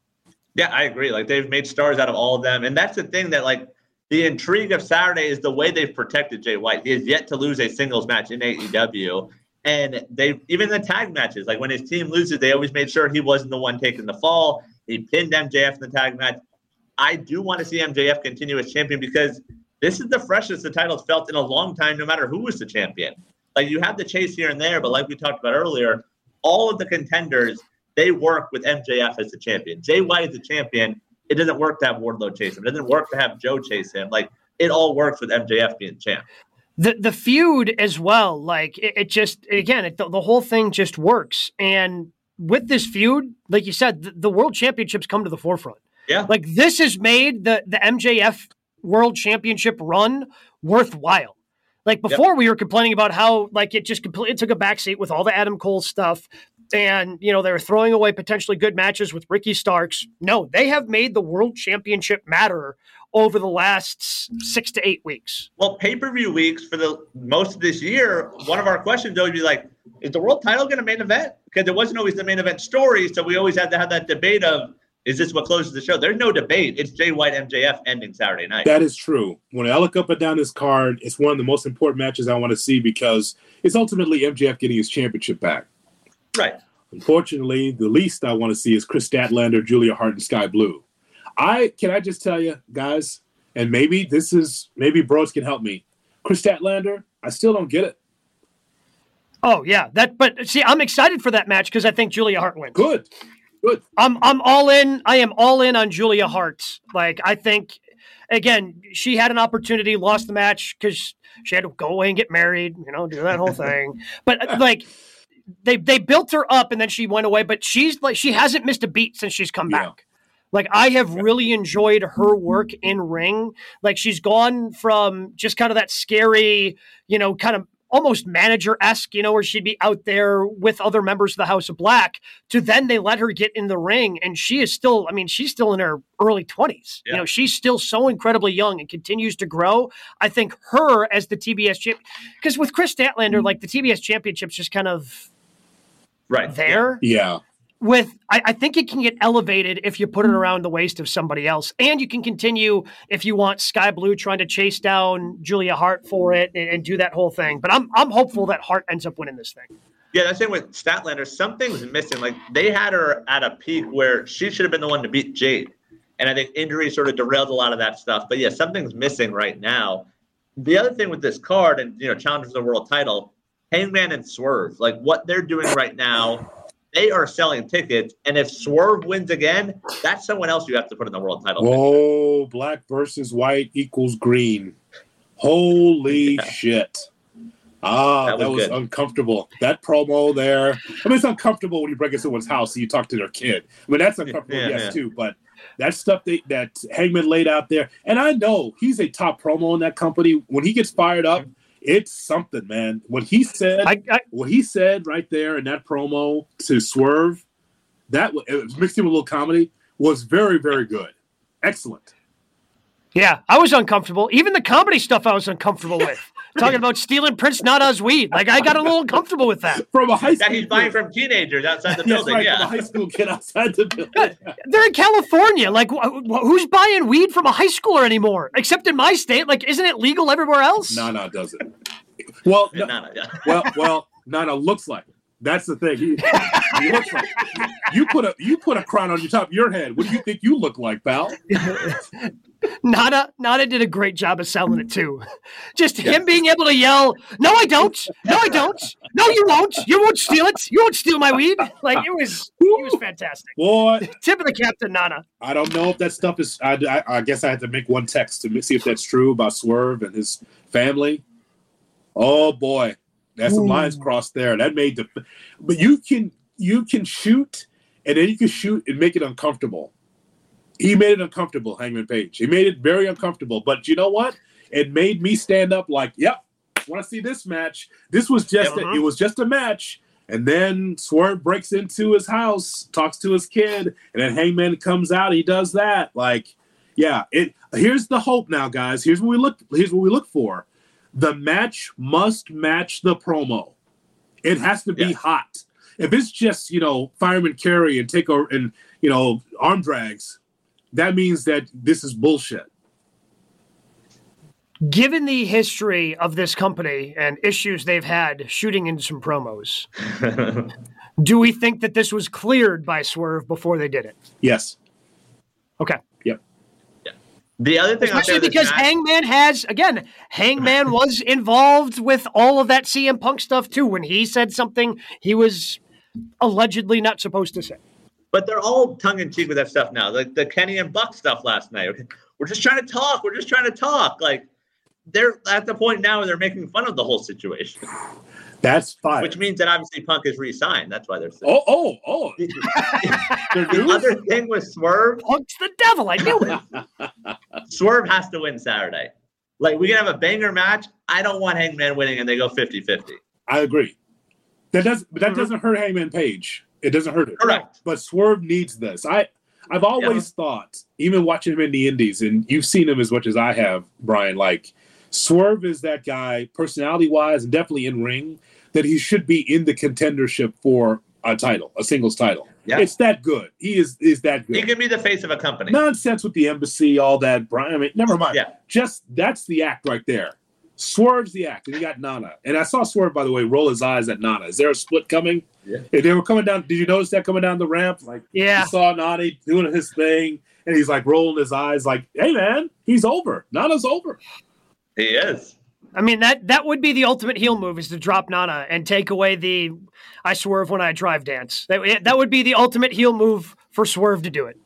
Yeah, I agree. Like they've made stars out of all of them, and that's the thing that like the intrigue of Saturday is the way they've protected Jay White. He has yet to lose a singles match in AEW, and they even the tag matches. Like when his team loses, they always made sure he wasn't the one taking the fall. He pinned MJF in the tag match. I do want to see MJF continue as champion because this is the freshest the title's felt in a long time, no matter who was the champion. Like you have the chase here and there, but like we talked about earlier, all of the contenders they work with MJF as the champion. Jay White is the champion. It doesn't work to have Wardlow chase him. It doesn't work to have Joe chase him. Like it all works with MJF being champ. The the feud as well, like it, it just again, it, the, the whole thing just works. And with this feud, like you said, the, the world championships come to the forefront. Yeah, like this has made the the MJF World Championship run worthwhile. Like before, yep. we were complaining about how like it just completely took a backseat with all the Adam Cole stuff, and you know they were throwing away potentially good matches with Ricky Starks. No, they have made the World Championship matter over the last six to eight weeks. Well, pay per view weeks for the most of this year. One of our questions though would be like, is the world title going to main event? Because it wasn't always the main event story, so we always had to have that debate of is this what closes the show? There's no debate. It's Jay White MJF ending Saturday night. That is true. When I look up and down this card, it's one of the most important matches I want to see because it's ultimately MJF getting his championship back. Right. Unfortunately, the least I want to see is Kris Statlander, Julia Hart, and Sky Blue. I can I just tell you, guys, and maybe this is maybe bros can help me. Kris Statlander, I still don't get it. Oh yeah, that. But see, I'm excited for that match because I think Julia Hart wins. Good, good. I'm I'm all in. I am all in on Julia Hart. Like I think, again, she had an opportunity, lost the match because she had to go away and get married. You know, do that whole thing. But like. They they built her up and then she went away, but she's like she hasn't missed a beat since she's come yeah. back. Like I have really enjoyed her work in ring. Like she's gone from just kind of that scary, you know, kind of almost manager esque, you know, where she'd be out there with other members of the House of Black, to then they let her get in the ring. And she is still, I mean, she's still in her early 20s. Yeah. You know, she's still so incredibly young and continues to grow. I think her as the TBS champ, because with Kris Statlander, mm-hmm. like the TBS championship's just kind of right there. Yeah with I, I, think it can get elevated if you put it mm. around the waist of somebody else. And you can continue if you want sky blue trying to chase down julia hart for it and, and, do that whole thing. But i'm i'm hopeful that hart ends up winning this thing. Yeah that's the thing with statlander. Something's missing. Like they had her at a peak where she should have been the one to beat jade. And i think injury sort of derailed a lot of that stuff. But yeah something's missing right now. The other thing with this card and you know challenge for the world title hangman and swerve. Like what they're doing right now they are selling tickets. And if Swerve wins again, that's someone else you have to put in the world title. Oh, black versus white equals green. Holy yeah. shit. Ah, that was, that was uncomfortable. That promo there. I mean, it's uncomfortable when you break into someone's house and you talk to their kid. I mean, that's uncomfortable, yeah, yes, yeah. too. But that stuff that, that Hangman laid out there, and I know he's a top promo in that company. When he gets fired up, it's something, man. What he said, I, I, what he said right there in that promo to Swerve, that was mixed in with a little comedy, was very, very good. Excellent. Yeah, I was uncomfortable. Even the comedy stuff, I was uncomfortable with. Talking about stealing Prince Nana's weed, like I got a little uncomfortable with that. From a high school, that he's buying from teenagers outside the building. Right, yeah, from a high school kid outside the building. They're in California. Like, wh- wh- who's buying weed from a high schooler anymore? Except in my state, like, isn't it legal everywhere else? Nana does it. Well, no, Nana, yeah. well, well, Nana looks like it. That's the thing. He, he like you put a you put a crown on your top of your head. What do you think you look like, pal? Nana Nana did a great job of selling it too. Just him being able to yell, "No, I don't! No, I don't! No, you won't! You won't steal it! You won't steal my weed!" Like it was, it was fantastic. Boy, tip of the cap to Nana. I don't know if that stuff is. I, I, I guess I had to make one text to see if that's true about Swerve and his family. Oh boy, that's some lines crossed there. That made the. But you can you can shoot, and then you can shoot and make it uncomfortable. He made it uncomfortable, Hangman Page. He made it very uncomfortable. But you know what? It made me stand up like, yep, want to see this match. This was just uh-huh. a, it was just a match. And then Swerve breaks into his house, talks to his kid, and then Hangman comes out. He does that. Like, yeah. It here's the hope now, guys. Here's what we look. Here's what we look for the match must match the promo. It has to be yeah. hot. If it's just you know fireman carry and take over and you know arm drags, that means that this is bullshit. Given the history of this company and issues they've had shooting in some promos, do we think that this was cleared by Swerve before they did it? Yes. Okay. The other thing, especially because not- Hangman has again, Hangman was involved with all of that CM Punk stuff too. When he said something, he was allegedly not supposed to say. But they're all tongue in cheek with that stuff now. Like the Kenny and Buck stuff last night. We're just trying to talk. We're just trying to talk. Like they're at the point now where they're making fun of the whole situation. That's fine. Which means that obviously Punk is re-signed. That's why they're saying. Oh, oh, oh. the other thing with Swerve, Punk's the devil. I knew it. Swerve has to win Saturday. Like we can have a banger match. I don't want Hangman winning and they go 50-50. I agree. That does but that Mhm. doesn't hurt Hangman Page. It doesn't hurt it. Correct. But Swerve needs this. I I've always thought, even watching him in the Indies, and you've seen him as much as I have, Brian. Like Swerve is that guy, personality wise, and definitely in ring, that he should be in the contendership for a title, a singles title. Yeah. It's that good. He is is that good. He can be the face of a company. Nonsense with the embassy, all that. Brian, I mean, never mind. Yeah. Just that's the act right there. Swerve's the act, and he got Nana. And I saw Swerve, by the way, roll his eyes at Nana. Is there a split coming? Yeah. If they were coming down, did you notice that coming down the ramp? Like Yeah. you saw Nana doing his thing, and he's like rolling his eyes, like, "Hey, man, he's over. Nana's over." He is. I mean that that would be the ultimate heel move is to drop Nana and take away the I swerve when I drive dance. That that would be the ultimate heel move for Swerve to do it.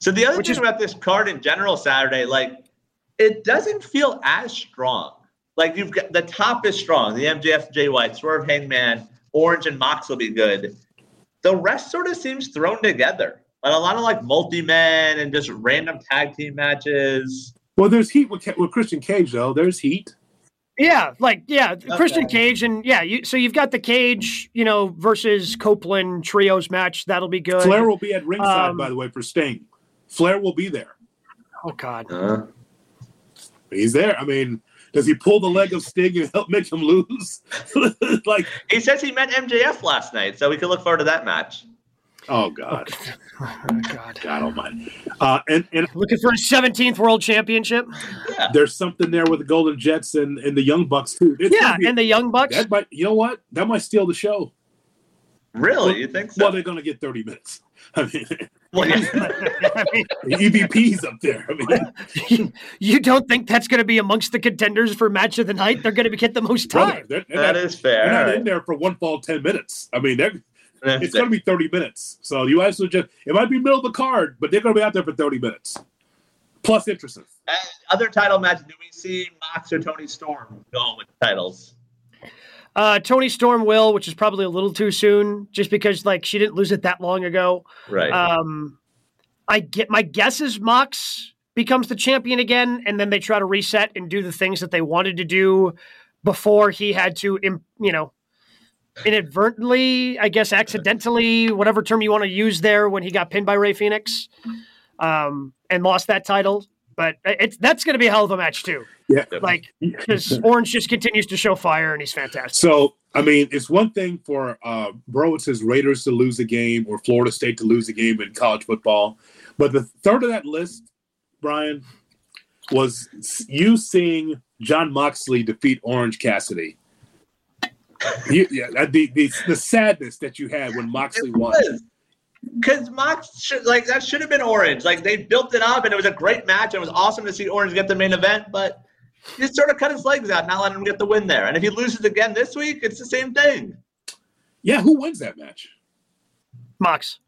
So the other Which thing is- about this card in general Saturday, like it doesn't feel as strong. Like you've got the top is strong. The MJF, Jay White, Swerve, Hangman, Orange, and Mox will be good. The rest sort of seems thrown together. Like a lot of like multi men and just random tag team matches. Well, there's heat with, with Christian Cage, though. There's heat. Yeah, like yeah, Christian Cage and yeah, you, so you've got the Cage, you know, versus Copeland trios match. That'll be good. Flair will be at ringside, Um, by the way, for Sting. Flair will be there. Oh God. He's there. I mean, does he pull the leg of Sting and help make him lose? like, He says he met MJF last night, so we can look forward to that match. Oh God, Oh God. God Almighty. Uh, and and Looking for a 17th world championship. Yeah. there's something there with the Golden Jets and, and the Young Bucks too. It's Yeah, be- and the Young Bucks. that might. You know what? That might steal the show. Really? You think so? Well, they're going to get 30 minutes. I mean, Well, yeah. I mean, EVP's up there. I mean, you don't think that's going to be amongst the contenders for match of the night? They're going to be get the most brother, time. they're, they're that not, is they're not fair. in there for one fall 10 minutes. I mean, they're, All it's going to be 30 minutes. So you might as just, it might be middle of the card, but they're going to be out there for 30 minutes. Plus interesting. Uh, other title match, do we see Mox or Toni Storm going with titles? Uh, Toni Storm will, which is probably a little too soon, just because like she didn't lose it that long ago. Right. Um, I get my guess is Mox becomes the champion again, and then they try to reset and do the things that they wanted to do before he had to, you know, inadvertently, I guess, accidentally, whatever term you want to use there, when he got pinned by Rey Fenix, um, and lost that title. But it's that's going to be a hell of a match too. Yeah. Like because Orange just continues to show fire, and he's fantastic. So, I mean, it's one thing for uh, Browitz's Raiders to lose a game or Florida State to lose a game in college football, but the third of that list, Brian, was you seeing Jon Moxley defeat Orange Cassidy. You, yeah, the, the the sadness that you had when Moxley won. Because Mox should like that should have been Orange. Like they built it up and it was a great match. And it was awesome to see Orange get the main event, but he just sort of cut his legs out, not letting him get the win there. And if he loses again this week, it's the same thing. Yeah, who wins that match? Mox.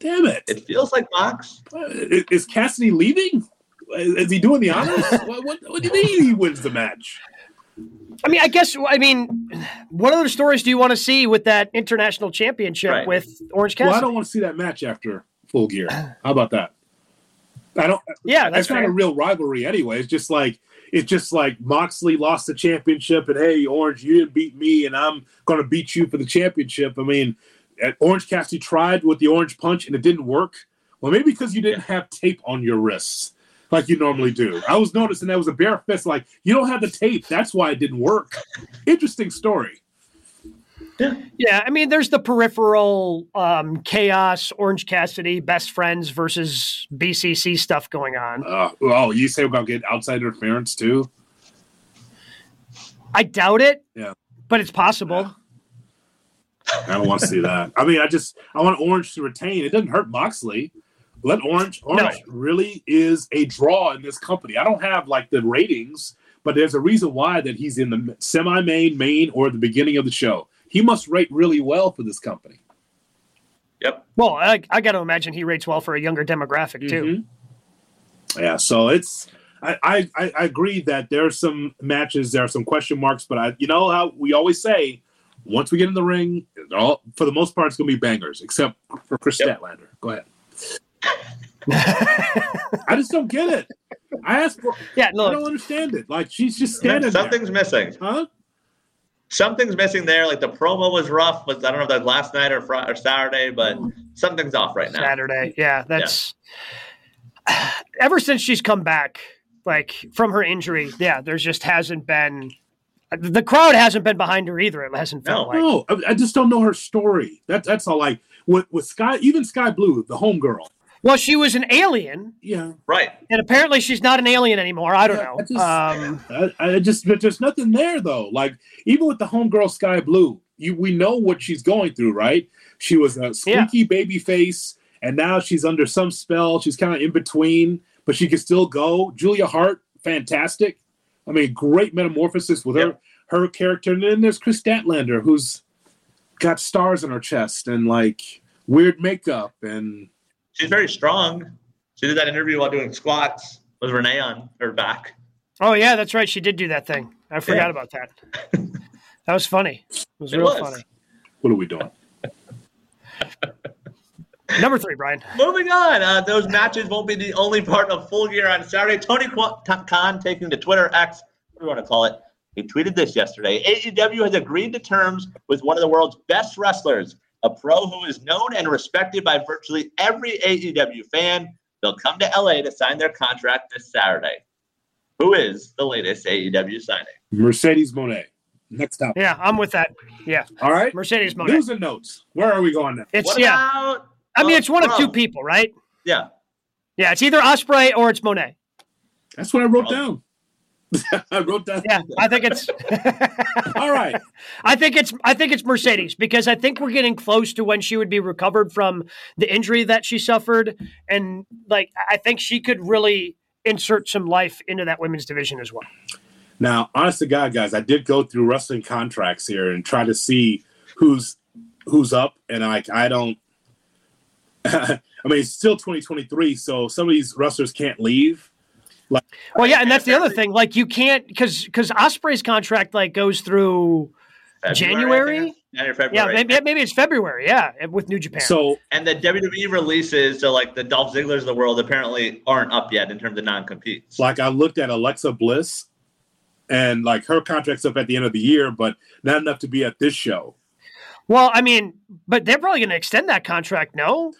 Damn it! It feels like Mox. Is is Cassidy leaving? Is he doing the honors? what, what, what do you mean he wins the match? I mean, I guess. I mean, what other stories do you want to see with that international championship Right. with Orange Well, I don't want to see that match after Full Gear. How about that? I don't. yeah, That's that's not a real rivalry anyway. It's just like it's just like Moxley lost the championship, and hey, Orange, you didn't beat me, and I'm going to beat you for the championship. I mean, uh, Orange Cassidy tried with the Orange Punch, and it didn't work. Well, maybe because you didn't have tape on your wrists like you normally do. I was noticing that was a bare fist. Like you don't have the tape. That's why it didn't work. Interesting story. Yeah, I mean, there's the peripheral um, chaos, Orange Cassidy, best friends versus BCC stuff going on. Uh, oh, you say about getting outside interference too? I doubt it. Yeah. but it's possible. I don't want to see that. I mean, I just I want Orange to retain. It doesn't hurt Moxley. Let Orange Orange really is a draw in this company. I don't have like the ratings, but there's a reason why that he's in the semi-main, main, or the beginning of the show. he must rate really well for this company. Yep. Well, I, I got to imagine he rates well for a younger demographic too. Mm-hmm. Yeah, so it's I, I I agree that there are some matches, there are some question marks, but I you know how we always say once we get in the ring, all, for the most part, it's going to be bangers, except for Kris yep. Statlander. Go ahead. I just don't get it. I asked for. Yeah, no, I don't understand it. Like she's just standing. Something's there. missing. Huh? Something's missing there. Like the promo was rough. Was I don't know if that last night or Friday or Saturday, but something's off right now. Saturday. Yeah, that's. Yeah. Ever since she's come back, like from her injury, yeah, there's just hasn't been the crowd hasn't been behind her either. It hasn't felt no, like. No, I just don't know her story. That, that's all. Like with with Sky, even Sky Blue, the homegirl. Well, she was an alien. Yeah. Right. And apparently she's not an alien anymore. I don't yeah, know. I just, um, I, I just there's nothing there though. Like even with the homegirl Sky Blue, you we know what she's going through, right? She was a squeaky yeah. baby face, and now she's under some spell. She's kind of in between, but she can still go. Julia Hart, fantastic. I mean, great metamorphosis with yep. her her character. And then there's Kris Statlander, who's got stars on her chest and like weird makeup and she's very strong. She did that interview while doing squats with Renee on her back. Oh yeah, that's right. She did do that thing. I forgot yeah. about that. that was funny. It was it real was. funny. What are we doing? Number three, Brian. Moving on. Uh, those matches won't be the only part of Full Gear on Saturday. Tony Khan taking to Twitter X, what do you want to call it? He tweeted this yesterday. AEW has agreed to terms with one of the world's best wrestlers, a pro who is known and respected by virtually every AEW fan. They'll come to LA to sign their contract this Saturday. Who is the latest AEW signing? Mercedes Moné. Next up. Yeah, I'm with that. Yeah. All right. Mercedes Moné. News and notes. Where are we going now? It's what yeah. About, I mean, it's one of two people, right? Yeah. Yeah, it's either Ospreay or it's Moné. That's what I wrote down. I wrote that. Yeah, I think it's all right. I think it's I think it's Mercedes because I think we're getting close to when she would be recovered from the injury that she suffered, and like I think she could really insert some life into that women's division as well. Now, honest to God, guys, I did go through wrestling contracts here and try to see who's who's up, and like I don't I mean, it's still 2023, so some of these wrestlers can't leave. Like, well, yeah, and that's the other thing. Like, you can't because because Ospreay's contract like goes through February, January. February. Yeah, maybe, maybe it's February. Yeah, with New Japan. So and the WWE releases, so like the Dolph Ziggler's of the world, apparently aren't up yet in terms of non-competes. Like I looked at Alexa Bliss, and like her contract's up at the end of the year, but not enough to be at this show. Well, I mean, but they're probably going to extend that contract, no?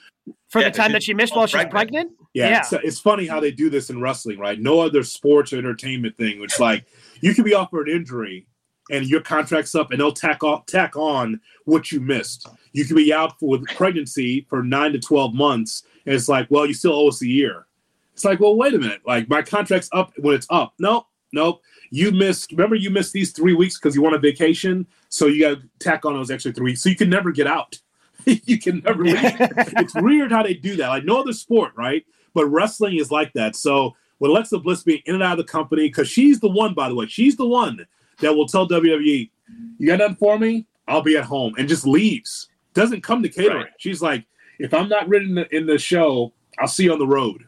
for yeah, the time that she missed while she's pregnant. Yeah, yeah. It's, it's, funny how they do this in wrestling, right? No other sports or entertainment thing. It's like you could be offered an injury and your contract's up, and they'll tack off, tack on what you missed. You could be out for pregnancy for nine to twelve months, and it's like, well, you still owe us a year. It's like, well, wait a minute. Like my contract's up when it's up. No, nope. You missed. Remember, you missed these three weeks because you went on vacation, so you got to tack on those extra three weeks. So you can never get out. you can never leave. it's weird how they do that. Like no other sport, right? But wrestling is like that. So with Alexa Bliss being in and out of the company, because she's the one, by the way, she's the one that will tell WWE, "You got nothing for me? I'll be at home," and just leaves. Doesn't come to catering. Right. She's like, "If I'm not written in the show, I'll see you on the road."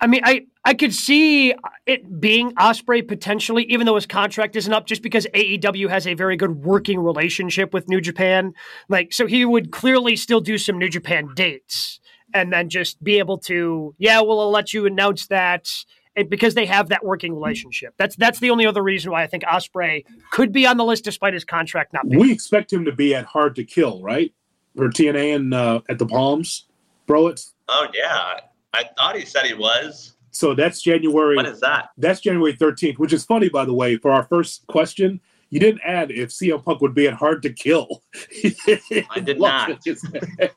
I mean, I I could see it being Ospreay potentially, even though his contract isn't up, just because AEW has a very good working relationship with New Japan. Like, so he would clearly still do some New Japan dates and then just be able to, yeah, well, I'll let you announce that. And because they have that working relationship. That's that's the only other reason why I think Ospreay could be on the list despite his contract not being. We expect him to be at Hard to Kill, right? For TNA and uh, at the Palms, bro. It's oh yeah, I thought he said he was. So that's January. What is that? That's January 13th, which is funny, by the way. For our first question, you didn't add if CM Punk would be at Hard to Kill. I did not.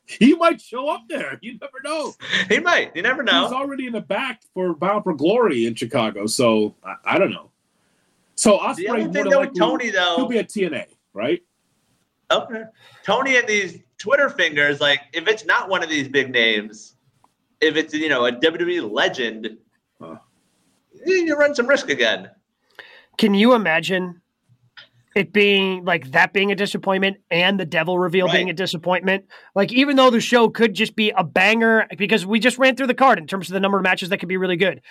he might show up there. You never know. He might. You never know. He's already in the back for Bound for Glory in Chicago. So I, I don't know. So Ospreay the other thing though with Tony though, he'll be at TNA, right? Okay. Tony and these Twitter fingers, like if it's not one of these big names, if it's you know a WWE legend, huh. you run some risk again. Can you imagine it being like that being a disappointment and the devil reveal Right. being a disappointment. Like even though the show could just be a banger because we just ran through the card in terms of the number of matches that could be really good.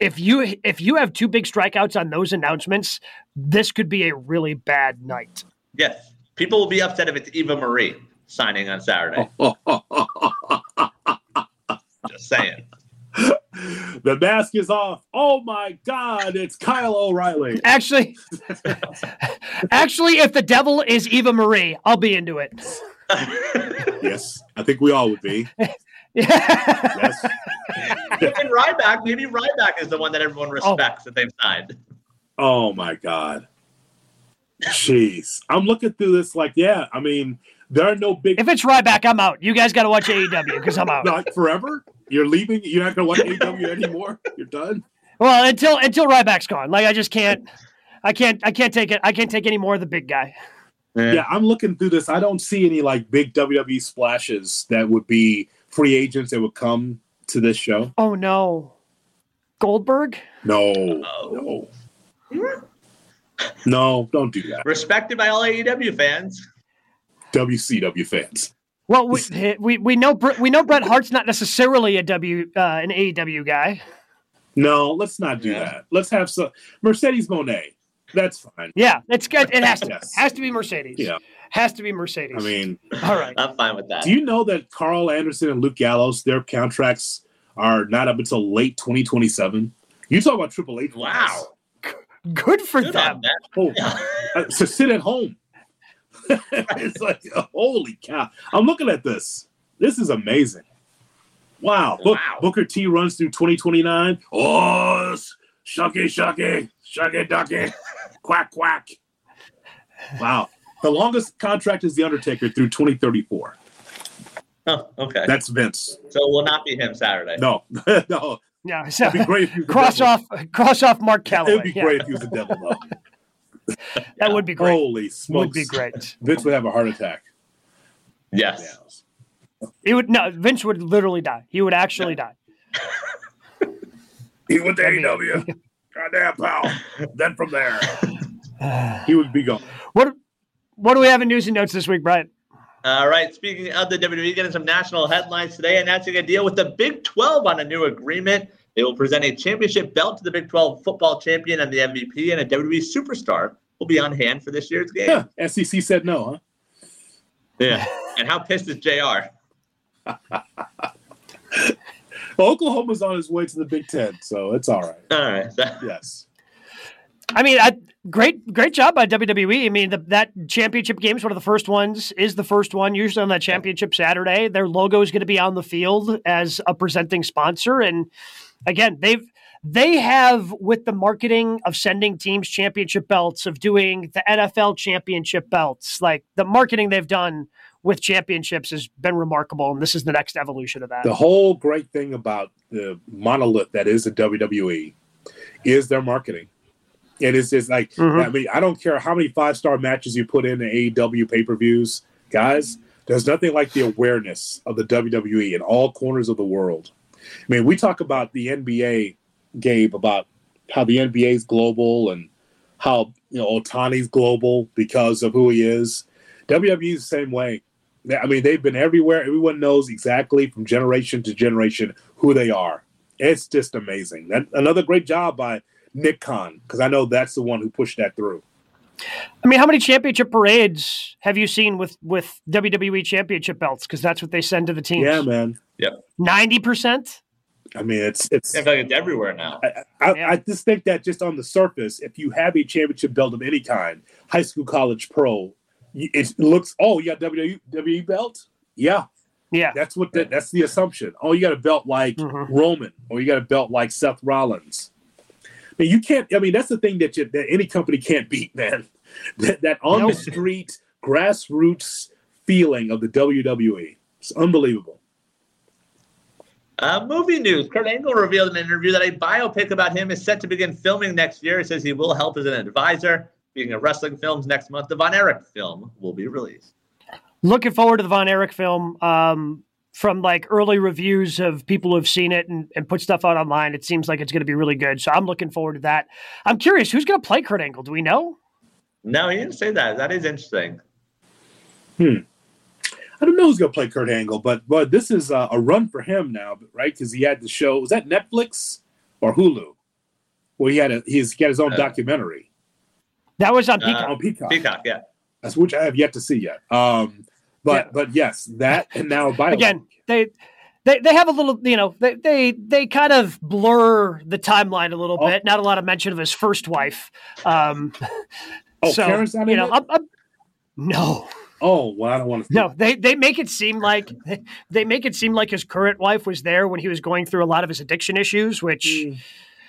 If you if you have two big strikeouts on those announcements, this could be a really bad night. Yes. People will be upset if it's Eva Marie signing on Saturday. Just saying. The mask is off. Oh my God, it's Kyle O'Reilly. Actually, actually, if the devil is Eva Marie, I'll be into it. Yes, I think we all would be. Yes. and Ryback, maybe Ryback is the one that everyone oh. respects that they've signed. Oh my God. Jeez. I'm looking through this like, yeah, I mean, there are no big If it's Ryback, I'm out. You guys got to watch AEW because I'm out. like forever. You're leaving. You're not going to watch AEW anymore. You're done. Well, until until Ryback's gone, like I just can't, I can't, I can't take it. I can't take any more of the big guy. Yeah, I'm looking through this. I don't see any like big WWE splashes that would be free agents that would come to this show. Oh no, Goldberg. No, no, no. Don't do that. Respected by all AEW fans. WCW fans. Well, we we, we know Br- we know Bret Hart's not necessarily a W uh, an AEW guy. No, let's not do Yeah. that. Let's have some Mercedes Moné. That's fine. Yeah, it's good. It has to Yes. has to be Mercedes. Yeah. has to be Mercedes. I mean, all right. I'm fine with that. do you know that Karl Anderson and Luke Gallows, their contracts are not up until late 2027? You talk about Triple H. Wow. Good for Good them. on that. Oh, Yeah. uh, to sit at home. it's like holy cow! I'm looking at this. This is amazing. Wow. Book, Wow. Booker T runs through 2029. Oh, shucky, shucky, shucky, ducky, quack, quack. Wow. The longest contract is the Undertaker through 2034. Oh, okay. That's Vince. so it will not be him Saturday. No, no. Yeah. So It'd be great if he was the cross off cross off Mark It'd be Yeah, great if he was the devil, though. that would be great. Holy smokes. would be great. Vince would have a heart attack. Yes. It would no. Vince would literally die. He would actually die. He went to I mean- AEW. Goddamn, pal. then from there, he would be gone. What what do we have in news and notes this week, Brian? All right. Speaking of the WWE, getting some national headlines today, announcing a deal with the Big 12 on a new agreement. They will present a championship belt to the Big 12 football champion and the MVP, and a WWE superstar will be on hand for this year's game. Yeah, SEC said no, huh? Yeah. and how pissed is JR? Well, Oklahoma's on his way to the Big Ten, so it's all right. All right. Yes. I mean, I, great great job by WWE. I mean, the, that championship game is one of the first ones. Is the first one usually on that championship Saturday. Their logo is going to be on the field as a presenting sponsor, and again, they've they have with the marketing of sending teams championship belts, of doing the NFL championship belts, like the marketing they've done with championships has been remarkable, and this is the next evolution of that. The whole great thing about the monolith that is the WWE is their marketing. And It is just like Mhm. I mean, I don't care how many five star matches you put in the AEW pay per views, guys. There's nothing like the awareness of the WWE in all corners of the world. I mean, we talk about the NBA, Gabe, about how the NBA is global and how you know Ohtani's global because of who he is. WWE is the same way. I mean, they've been everywhere. Everyone knows exactly from generation to generation who they are. It's just amazing. That, another great job by Nick Khan, because I know that's the one who pushed that through. I mean, how many championship parades have you seen with with WWE championship belts? Because that's what they send to the teams. Yeah, man. Yeah. ninety percent. I mean, it's it's. I feel like it's everywhere now. I, I, Yeah. I just think that just on the surface, if you have a championship belt of any kind, high school, college, pro, it looks. Oh, you got WWE, WWE belt? Yeah, Yeah, that's what the, that's the assumption. Oh, you got a belt like Mhm. Roman, or you got a belt like Seth Rollins. I mean, you can't. I mean, that's the thing that you, that any company can't beat, man. That, that on Nope. the street grassroots feeling of the WWE. It's unbelievable. Uh, movie news. Kurt Angle revealed in an interview that a biopic about him is set to begin filming next year. He says he will help as an advisor. Speaking of wrestling films, next month, the Von Erich film will be released. looking forward to the Von Erich film. Um, from like early reviews of people who have seen it and, and put stuff out online, it seems like it's going to be really good. So I'm looking forward to that. I'm curious, who's going to play Kurt Angle? Do we know? No, he didn't say that. That is interesting. Hmm. I don't know who's gonna play Kurt Angle, but but this is a, a run for him now, right? Because he had the show. Was that Netflix or Hulu? Well, he had a he's got his own Uh, documentary That was on Uh, Peacock. on Peacock. Peacock, yeah. That's which I have yet to see yet. Um, but Yeah. but yes, that and now Bio Again, they they they have a little, you know, they they they kind of blur the timeline a little Oh. bit. Not a lot of mention of his first wife. Um, Oh, so Karen's not you know. I'm, I'm, no, Oh well, I don't want to. no, they they make it seem like they make it seem like his current wife was there when he was going through a lot of his addiction issues, which. Mm.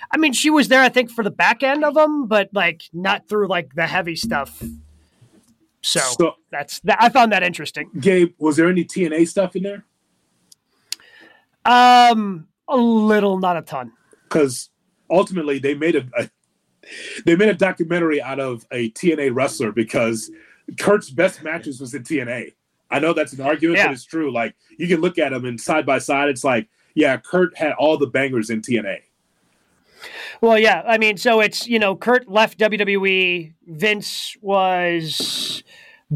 I mean, she was there, I think, for the back end of them, but like not through like the heavy stuff. So, So- that's that. I found that interesting. Gabe, was there any TNA stuff in there? Um, a little, not a ton. Because ultimately they made a, a they made a documentary out of a TNA wrestler because Kurt's best matches was in TNA. I know that's an argument, Yeah. but it's true. Like you can look at them and side by side, it's like, yeah, Kurt had all the bangers in TNA. Well, yeah. I mean, so it's you know, Kurt left WWE. Vince was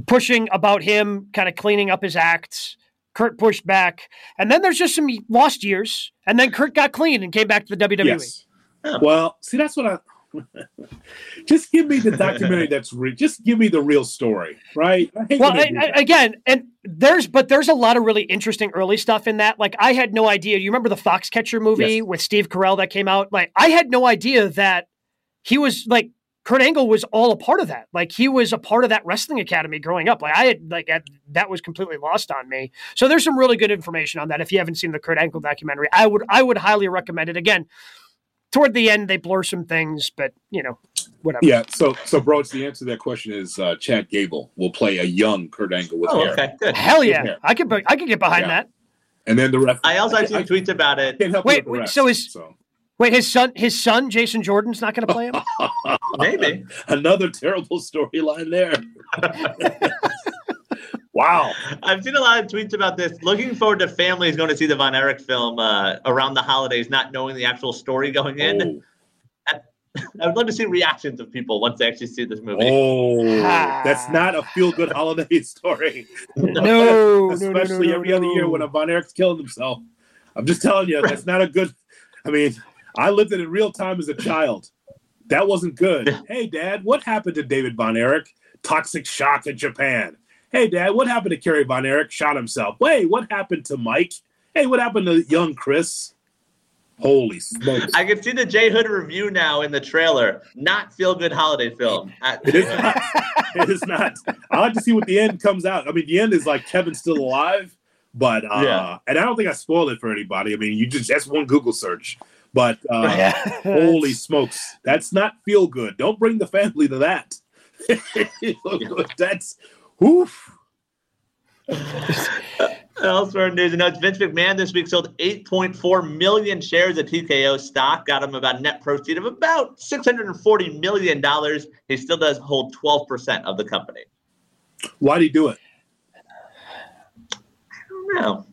pushing about him, kind of cleaning up his acts. Kurt pushed back, and then there's just some lost years, and then Kurt got clean and came back to the WWE. Yes. Oh. Well, see, that's what I. just give me the documentary that's real. Just give me the real story, right? Well, I, I, again, and there's but there's a lot of really interesting early stuff in that. Like I had no idea. You remember the Foxcatcher movie Yes. with Steve Carell that came out? Like I had no idea that he was like Kurt Angle was all a part of that. Like he was a part of that wrestling academy growing up. Like I had like I- that was completely lost on me. So there's some really good information on that. If you haven't seen the Kurt Angle documentary, I would I would highly recommend it. Again, toward the end they blur some things, but you know whatever. Yeah, so so bro, the answer to that question is uh, Chad Gable will play a young Kurt Angle with Oh, hair, okay, good. Hell yeah, Yeah. I could I could get behind Yeah. that. and then the rest. I also have I, seen tweets about it. can't help Wait, you with the wait, rest, so is- so Wait, his son, his son, Jason Jordan's not going to play him. Maybe. another terrible storyline there. wow. I've seen a lot of tweets about this. Looking forward to families going to see the Von Erich film uh, around the holidays, not knowing the actual story going in. Oh, I would love to see reactions of people once they actually see this movie. oh, Ah. that's not a feel-good holiday story. No, no, no, especially no, no, every other year when a Von Erich's killing himself. I'm just telling you, that's not a good. I mean, I lived it in real time as a child. That wasn't good. hey, Dad, what happened to David Von Erich? Toxic shock in Japan. Hey, Dad, what happened to Kerry Von Erich? Shot himself. Wait, what happened to Mike? Hey, what happened to young Chris? Holy smokes! I can see the J Hood review now in the trailer. Not feel good holiday film. It is not. it is not. I like to see what the end comes out. I mean, the end is like Kevin's still alive, but uh, Yeah. and I don't think I spoiled it for anybody. I mean, you just that's one Google search, but uh, Yeah. holy smokes, that's not feel good. Don't bring the family to that. that's oof. Elsewhere in news and notes, Vince McMahon this week sold 8.4 million shares of TKO stock, got him about a net proceed of about $640 million. He still does hold 12% of the company. Why would he do it? I don't know.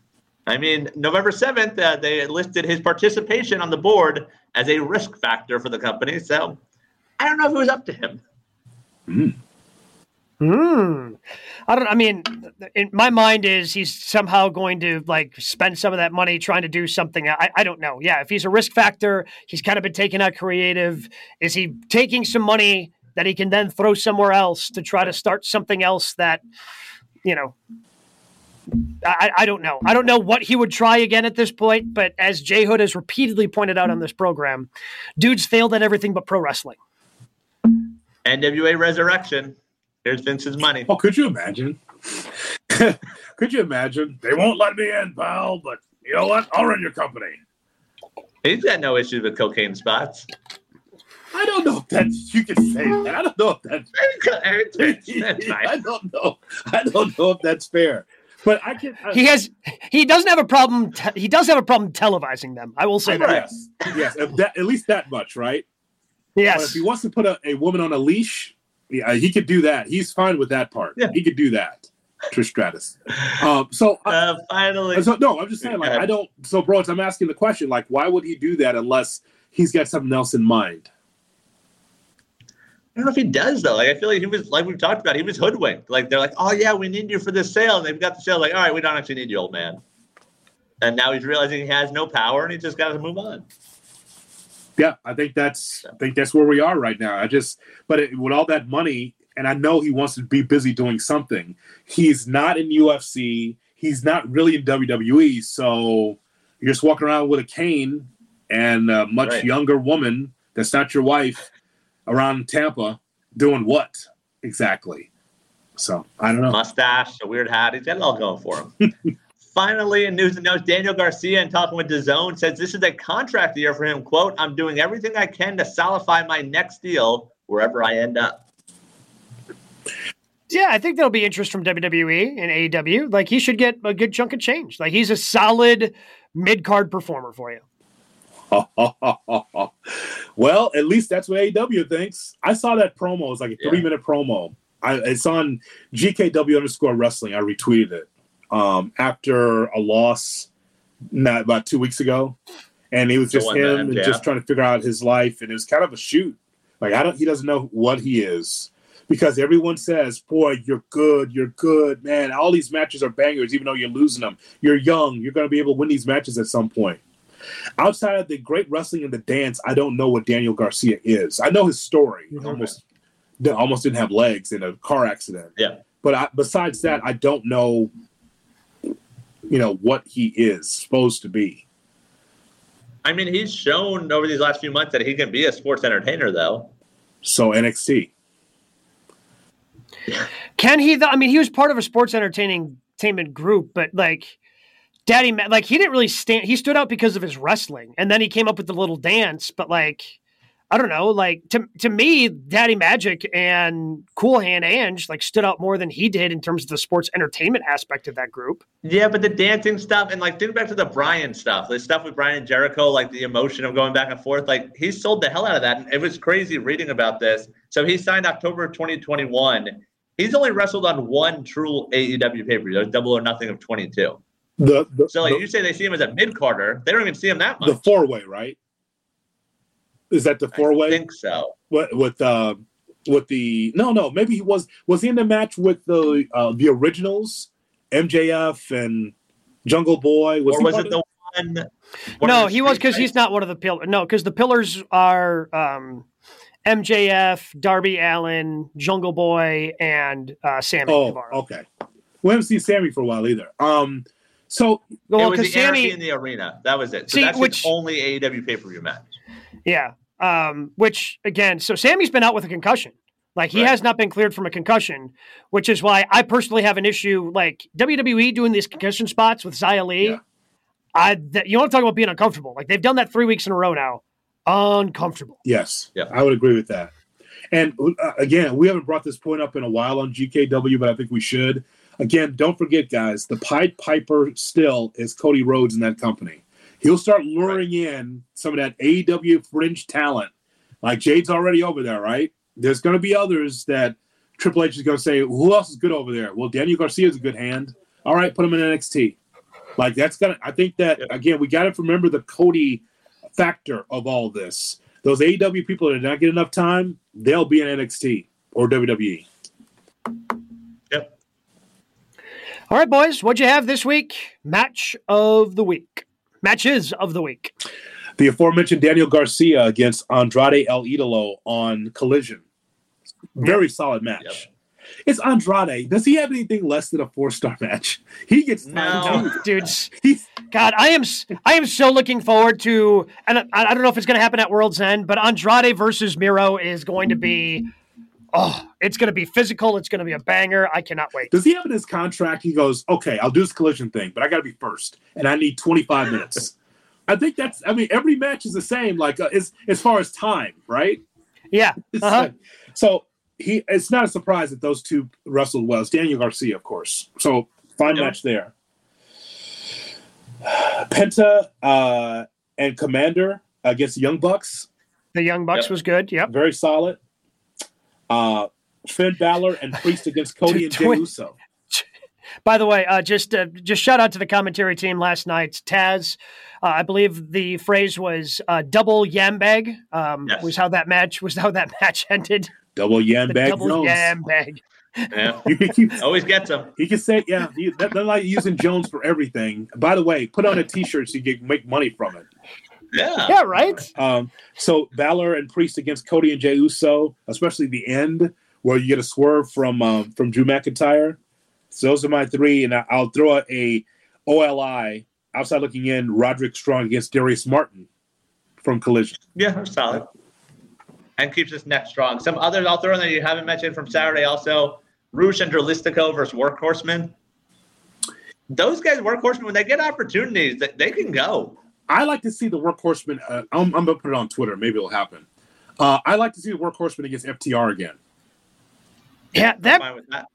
I mean, November 7th, uh, they listed his participation on the board as a risk factor for the company. So I don't know if it was up to him. Hmm. I don't. I mean, in my mind is he's somehow going to like spend some of that money trying to do something. I, I don't know. Yeah, if he's a risk factor, he's kind of been taking out creative. Is he taking some money that he can then throw somewhere else to try to start something else that, you know. I, I don't know. I don't know what he would try again at this point, but as Jay Hood has repeatedly pointed out on this program, dude's failed at everything but pro wrestling. NWA Resurrection. Here's Vince's money. Oh, could you imagine? could you imagine? They won't let me in, pal. But you know what? I'll run your company. He's got no issues with cocaine spots. I don't know if that's you can say that. I don't know if that's That's fine. I don't know. I don't know if that's fair. But I can. I, He has. He doesn't have a problem. Te- he does have a problem televising them. I will say that. yes, yes. That, at least that much, right? But if he wants to put a, a woman on a leash, yeah, he could do that. He's fine with that part. Yeah. He could do that. Trish Stratus. Um, so, I- Uh, finally, so no, I'm just saying, like, I don't. So, bro, I'm asking the question, like, why would he do that unless he's got something else in mind? I don't know if he does though. Like I feel like he was like we've talked about. He was hoodwinked. Like they're like, oh yeah, we need you for this sale, and they've got the sale. Like all right, we don't actually need you, old man. And now he's realizing he has no power, and he just got to move on. Yeah, I think that's I think that's where we are right now. I just, but it, with all that money, and I know he wants to be busy doing something. He's not in UFC. He's not really in WWE. So you're just walking around with a cane and a much right. younger woman that's not your wife around Tampa doing what exactly? So I don't know. Mustache, a weird hat. He's got it all going for him. Finally, in news and notes, Daniel Garcia, in talking with DAZN, says this is a contract year for him. "Quote: I'm doing everything I can to solidify my next deal wherever I end up." Yeah, I think there'll be interest from WWE and AEW. Like he should get a good chunk of change. Like he's a solid mid card performer for you. well, at least that's what AEW thinks. I saw that promo. It was like a three minute promo. I, it's on GKW underscore wrestling. I retweeted it um, after a loss not about two weeks ago. And it was just him and just trying to figure out his life. And it was kind of a shoot. Like I don't he doesn't know what he is. Because everyone says, Boy, you're good, you're good, man. All these matches are bangers, even though you're losing them. You're young, you're gonna be able to win these matches at some point. Outside of the great wrestling and the dance, I don't know what Daniel Garcia is. I know his story. Mm-hmm. Almost, almost didn't have legs in a car accident. Yeah. But I, besides that, I don't know. You know what he is supposed to be. I mean, he's shown over these last few months that he can be a sports entertainer, though. So NXT. Can he? Though I mean, he was part of a sports entertaining entertainment group, but like Daddy, like he didn't really stand. He stood out because of his wrestling, and then he came up with the little dance. But like, I don't know. Like to to me, Daddy Magic and Cool Hand Ange like stood out more than he did in terms of the sports entertainment aspect of that group. Yeah, but the dancing stuff and like think back to the Brian stuff, the stuff with Brian and Jericho, like the emotion of going back and forth. Like he sold the hell out of that, and it was crazy reading about this. So he signed October 2021. He's only wrestled on one true AEW pay per view, Double or Nothing of 22. The, the so like the, you say they see him as a mid carder. They don't even see him that much. The four way, right? Is that the four way? I think so. What with uh with the no no maybe he was was he in the match with the uh the originals MJF and Jungle Boy was or was it the one? No, he was because he's not one of the pillars. No, because the pillars are um, MJF, Darby Allin, Jungle Boy, and uh, Sammy. Oh, Guevara. okay. We haven't seen Sammy for a while either. Um, so well, it was the Sammy in the arena. That was it. So see, that's which, only AEW pay per view match. Yeah. Um, which again, so Sammy's been out with a concussion. Like he right. has not been cleared from a concussion, which is why I personally have an issue. Like WWE doing these concussion spots with Xia Li. Yeah. I th- you want to talk about being uncomfortable? Like they've done that three weeks in a row now. Uncomfortable. Yes. Yeah. I would agree with that. And uh, again, we haven't brought this point up in a while on GKW, but I think we should. Again, don't forget, guys, the Pied Piper still is Cody Rhodes in that company. He'll start luring right. in some of that AEW fringe talent. Like Jade's already over there, right? There's going to be others that Triple H is going to say, who else is good over there? Well, Daniel Garcia is a good hand. All right, put him in NXT. Like that's gonna. I think that again, we got to remember the Cody factor of all this. Those AEW people that did not get enough time, they'll be in NXT or WWE. Yep. All right, boys, what'd you have this week? Match of the week. Matches of the week. The aforementioned Daniel Garcia against Andrade El Idolo on Collision. Very yep. solid match. Yep. It's Andrade. Does he have anything less than a four star match? He gets no, dude. God, I am I am so looking forward to, and I, I don't know if it's going to happen at World's End, but Andrade versus Miro is going to be oh, it's going to be physical. It's going to be a banger. I cannot wait. Does he have in his contract? He goes, okay, I'll do this collision thing, but I got to be first, and I need 25 minutes. I think that's. I mean, every match is the same. Like uh, as as far as time, right? Yeah. Uh-huh. so he. It's not a surprise that those two wrestled well. It's Daniel Garcia, of course. So fine yep. match there. Penta uh, and Komander against the Young Bucks. The Young Bucks yep. was good. Yep. Very solid uh, Finn Balor and Priest against Cody and Jey Uso. By the way, uh, just uh, just shout out to the commentary team last night. Taz, uh, I believe the phrase was uh, "double yam bag." Um, Yes. Was how that match was how that match ended. Double yam The bag double Jones. yam bag. Yeah. You can keep. Always gets him. He can say, yeah, he, they're like using Jones for everything. By the way, put on a T-shirt so you can make money from it. Yeah. Yeah, right. Um, so Balor and Priest against Cody and Jey Uso, especially the end where you get a swerve from um, from Drew McIntyre. So those are my three, and I- I'll throw a, a OLI outside looking in. Roderick Strong against Darius Martin from Collision. Yeah, they're solid. And keeps his neck strong. Some others I'll throw in that you haven't mentioned from Saturday also. Rush and Dralistico versus Workhorsemen. Those guys, Workhorsemen, when they get opportunities, they, they can go. I like to see the workhorseman. Uh, I'm, I'm gonna put it on Twitter. Maybe it'll happen. Uh, I like to see the workhorseman against FTR again. Yeah, I'm that fine with that.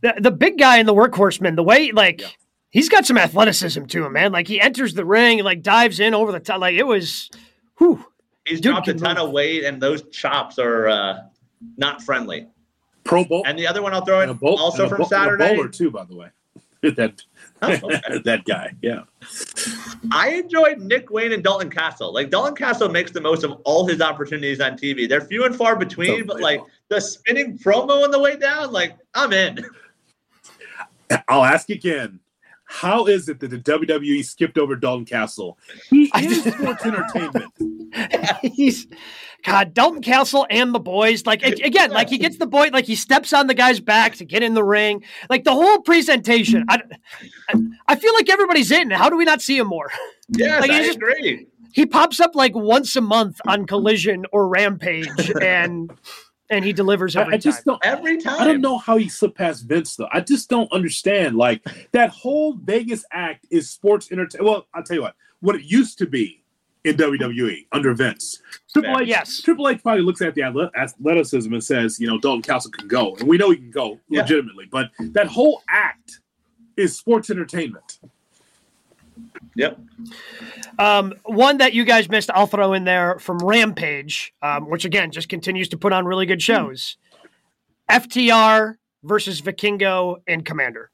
the, the big guy in the workhorseman, the way like Yeah. he's got some athleticism to him, man. Like he enters the ring and like dives in over the top. Like it was, whew. He's Dude dropped a ton move. of weight, and those chops are uh, not friendly. Pro Bowl And the other one I'll throw in and a bowl, also from bowl- and a Saturday. bowler too, by the way. that Oh, okay. that guy, yeah. I enjoyed Nick Wayne and Dalton Castle. Like Dalton Castle makes the most of all his opportunities on TV. They're few and far between, but like the spinning promo on the way down, like I'm in. I'll ask again. How is it that the WWE skipped over Dalton Castle? He is sports entertainment. he's God, Dalton Castle and the boys. Like again, like he gets the boy, like he steps on the guy's back to get in the ring. Like the whole presentation. I, I, I feel like everybody's in. How do we not see him more? Yeah, Like, I he's just- agree. He pops up like once a month on Collision or Rampage, and and he delivers I, every I just time. don't. Every time. I don't know how he slipped past Vince though. I just don't understand. Like that whole Vegas act is sports entertainment. Well, I'll tell you what. What it used to be in WWE under Vince. Triple H, Yes. Triple H probably looks at the athleticism and says, you know, Dalton Castle can go, and we know he can go Yeah. legitimately. But that whole act is sports entertainment. Yep. Um, one that you guys missed, I'll throw in there from Rampage, um, which again just continues to put on really good shows. FTR versus Vikingo and Komander.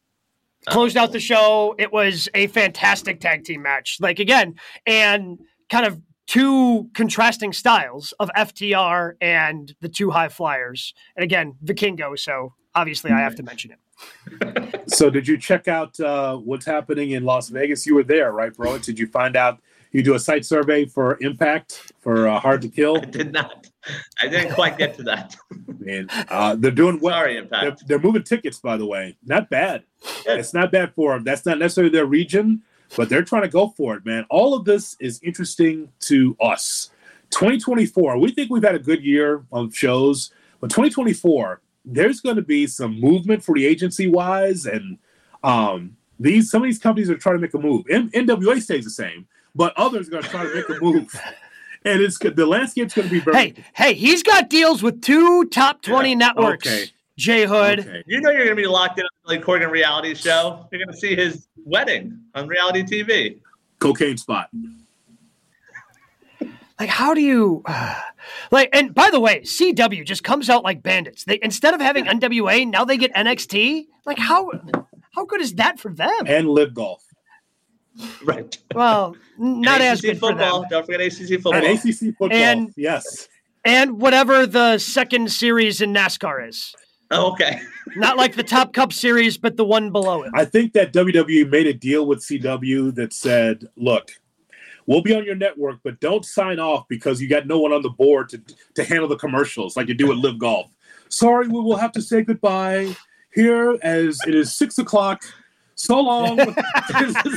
Closed out the show. It was a fantastic tag team match. Like again, and kind of two contrasting styles of FTR and the two high flyers. And again, Vikingo. So obviously I have to mention it. So, did you check out uh, what's happening in Las Vegas? You were there, right, bro? Did you find out? You do a site survey for Impact for uh, Hard to Kill. I did not. I didn't quite get to that. Man, uh, they're doing well. Sorry, They're, Impact. they're moving tickets, by the way. Not bad. Good. It's not bad for them. That's not necessarily their region, but they're trying to go for it, man. All of this is interesting to us. 2024, we think we've had a good year of shows, but 2024, there's going to be some movement for the agency wise, and um, these some of these companies are trying to make a move. N- NWA stays the same, but others are going to try to make a move, and it's the landscape's going to be very. Hey, hey, he's got deals with two top 20 Yeah. networks. Okay. Jay Hood. Okay. You know you're going to be locked in on the Billy Corgan reality show. You're going to see his wedding on reality TV. cocaine spot. Like, how do you like? And by the way, CW just comes out like bandits. They instead of having NWA, now they get NXT. Like, how how good is that for them? and live golf Right. Well, not And as ACC good for football. them. Don't forget ACC football. and ACC football. And- yes, And whatever the second series in NASCAR is, Oh, okay. not like the Top Cup series, but the one below it. I think that WWE made a deal with CW that said, "Look, we'll be on your network, but don't sign off because you got no one on the board to to handle the commercials like you do at Live Golf." Sorry, we will have to say goodbye here as it is six o'clock. So long.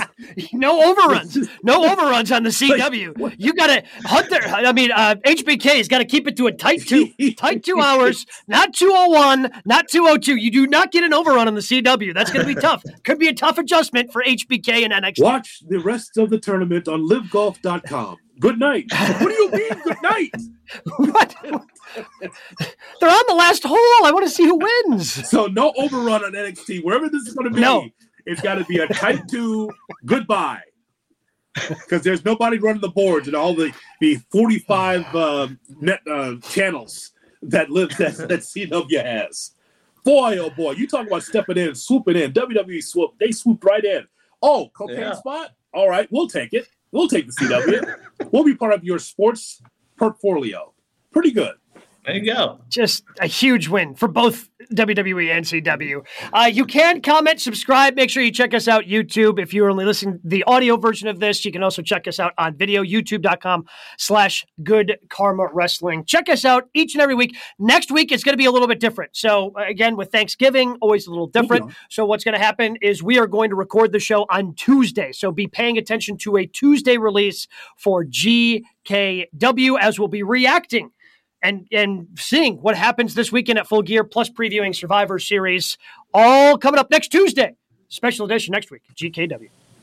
No overruns. No overruns on the CW. You got to Hunter. I mean, uh, HBK's got to keep it to a tight two, tight two hours. Not two oh one, not two oh two. You do not get an overrun on the CW. That's going to be tough. Could be a tough adjustment for HBK and NXT. Watch the rest of the tournament on LiveGolf.com. Good night. What do you mean, good night? What? They're on the last hole. I want to see who wins. So no overrun on NXT. Wherever this is going to be, No. It's got to be a type two. Goodbye. Because there's nobody running the boards and all the the 45 uh, net uh, channels that live that, that CW has. Boy, oh boy, you talk about stepping in, swooping in. WWE swoop, they swooped right in. Oh, cocaine yeah. spot? All right, we'll take it. We'll take the CW. we'll be part of your sports portfolio. Pretty good. There you go. Just a huge win for both WWE and CW. Uh, you can comment, subscribe. Make sure you check us out YouTube. If you're only listening the audio version of this, you can also check us out on video, youtube.com slash good karma wrestling. Check us out each and every week. Next week, it's going to be a little bit different. So again, with Thanksgiving, always a little different. So what's going to happen is we are going to record the show on Tuesday. So be paying attention to a Tuesday release for GKW as we'll be reacting and and seeing what happens this weekend at Full Gear, plus previewing Survivor Series, all coming up next Tuesday. Special edition next week, GKW.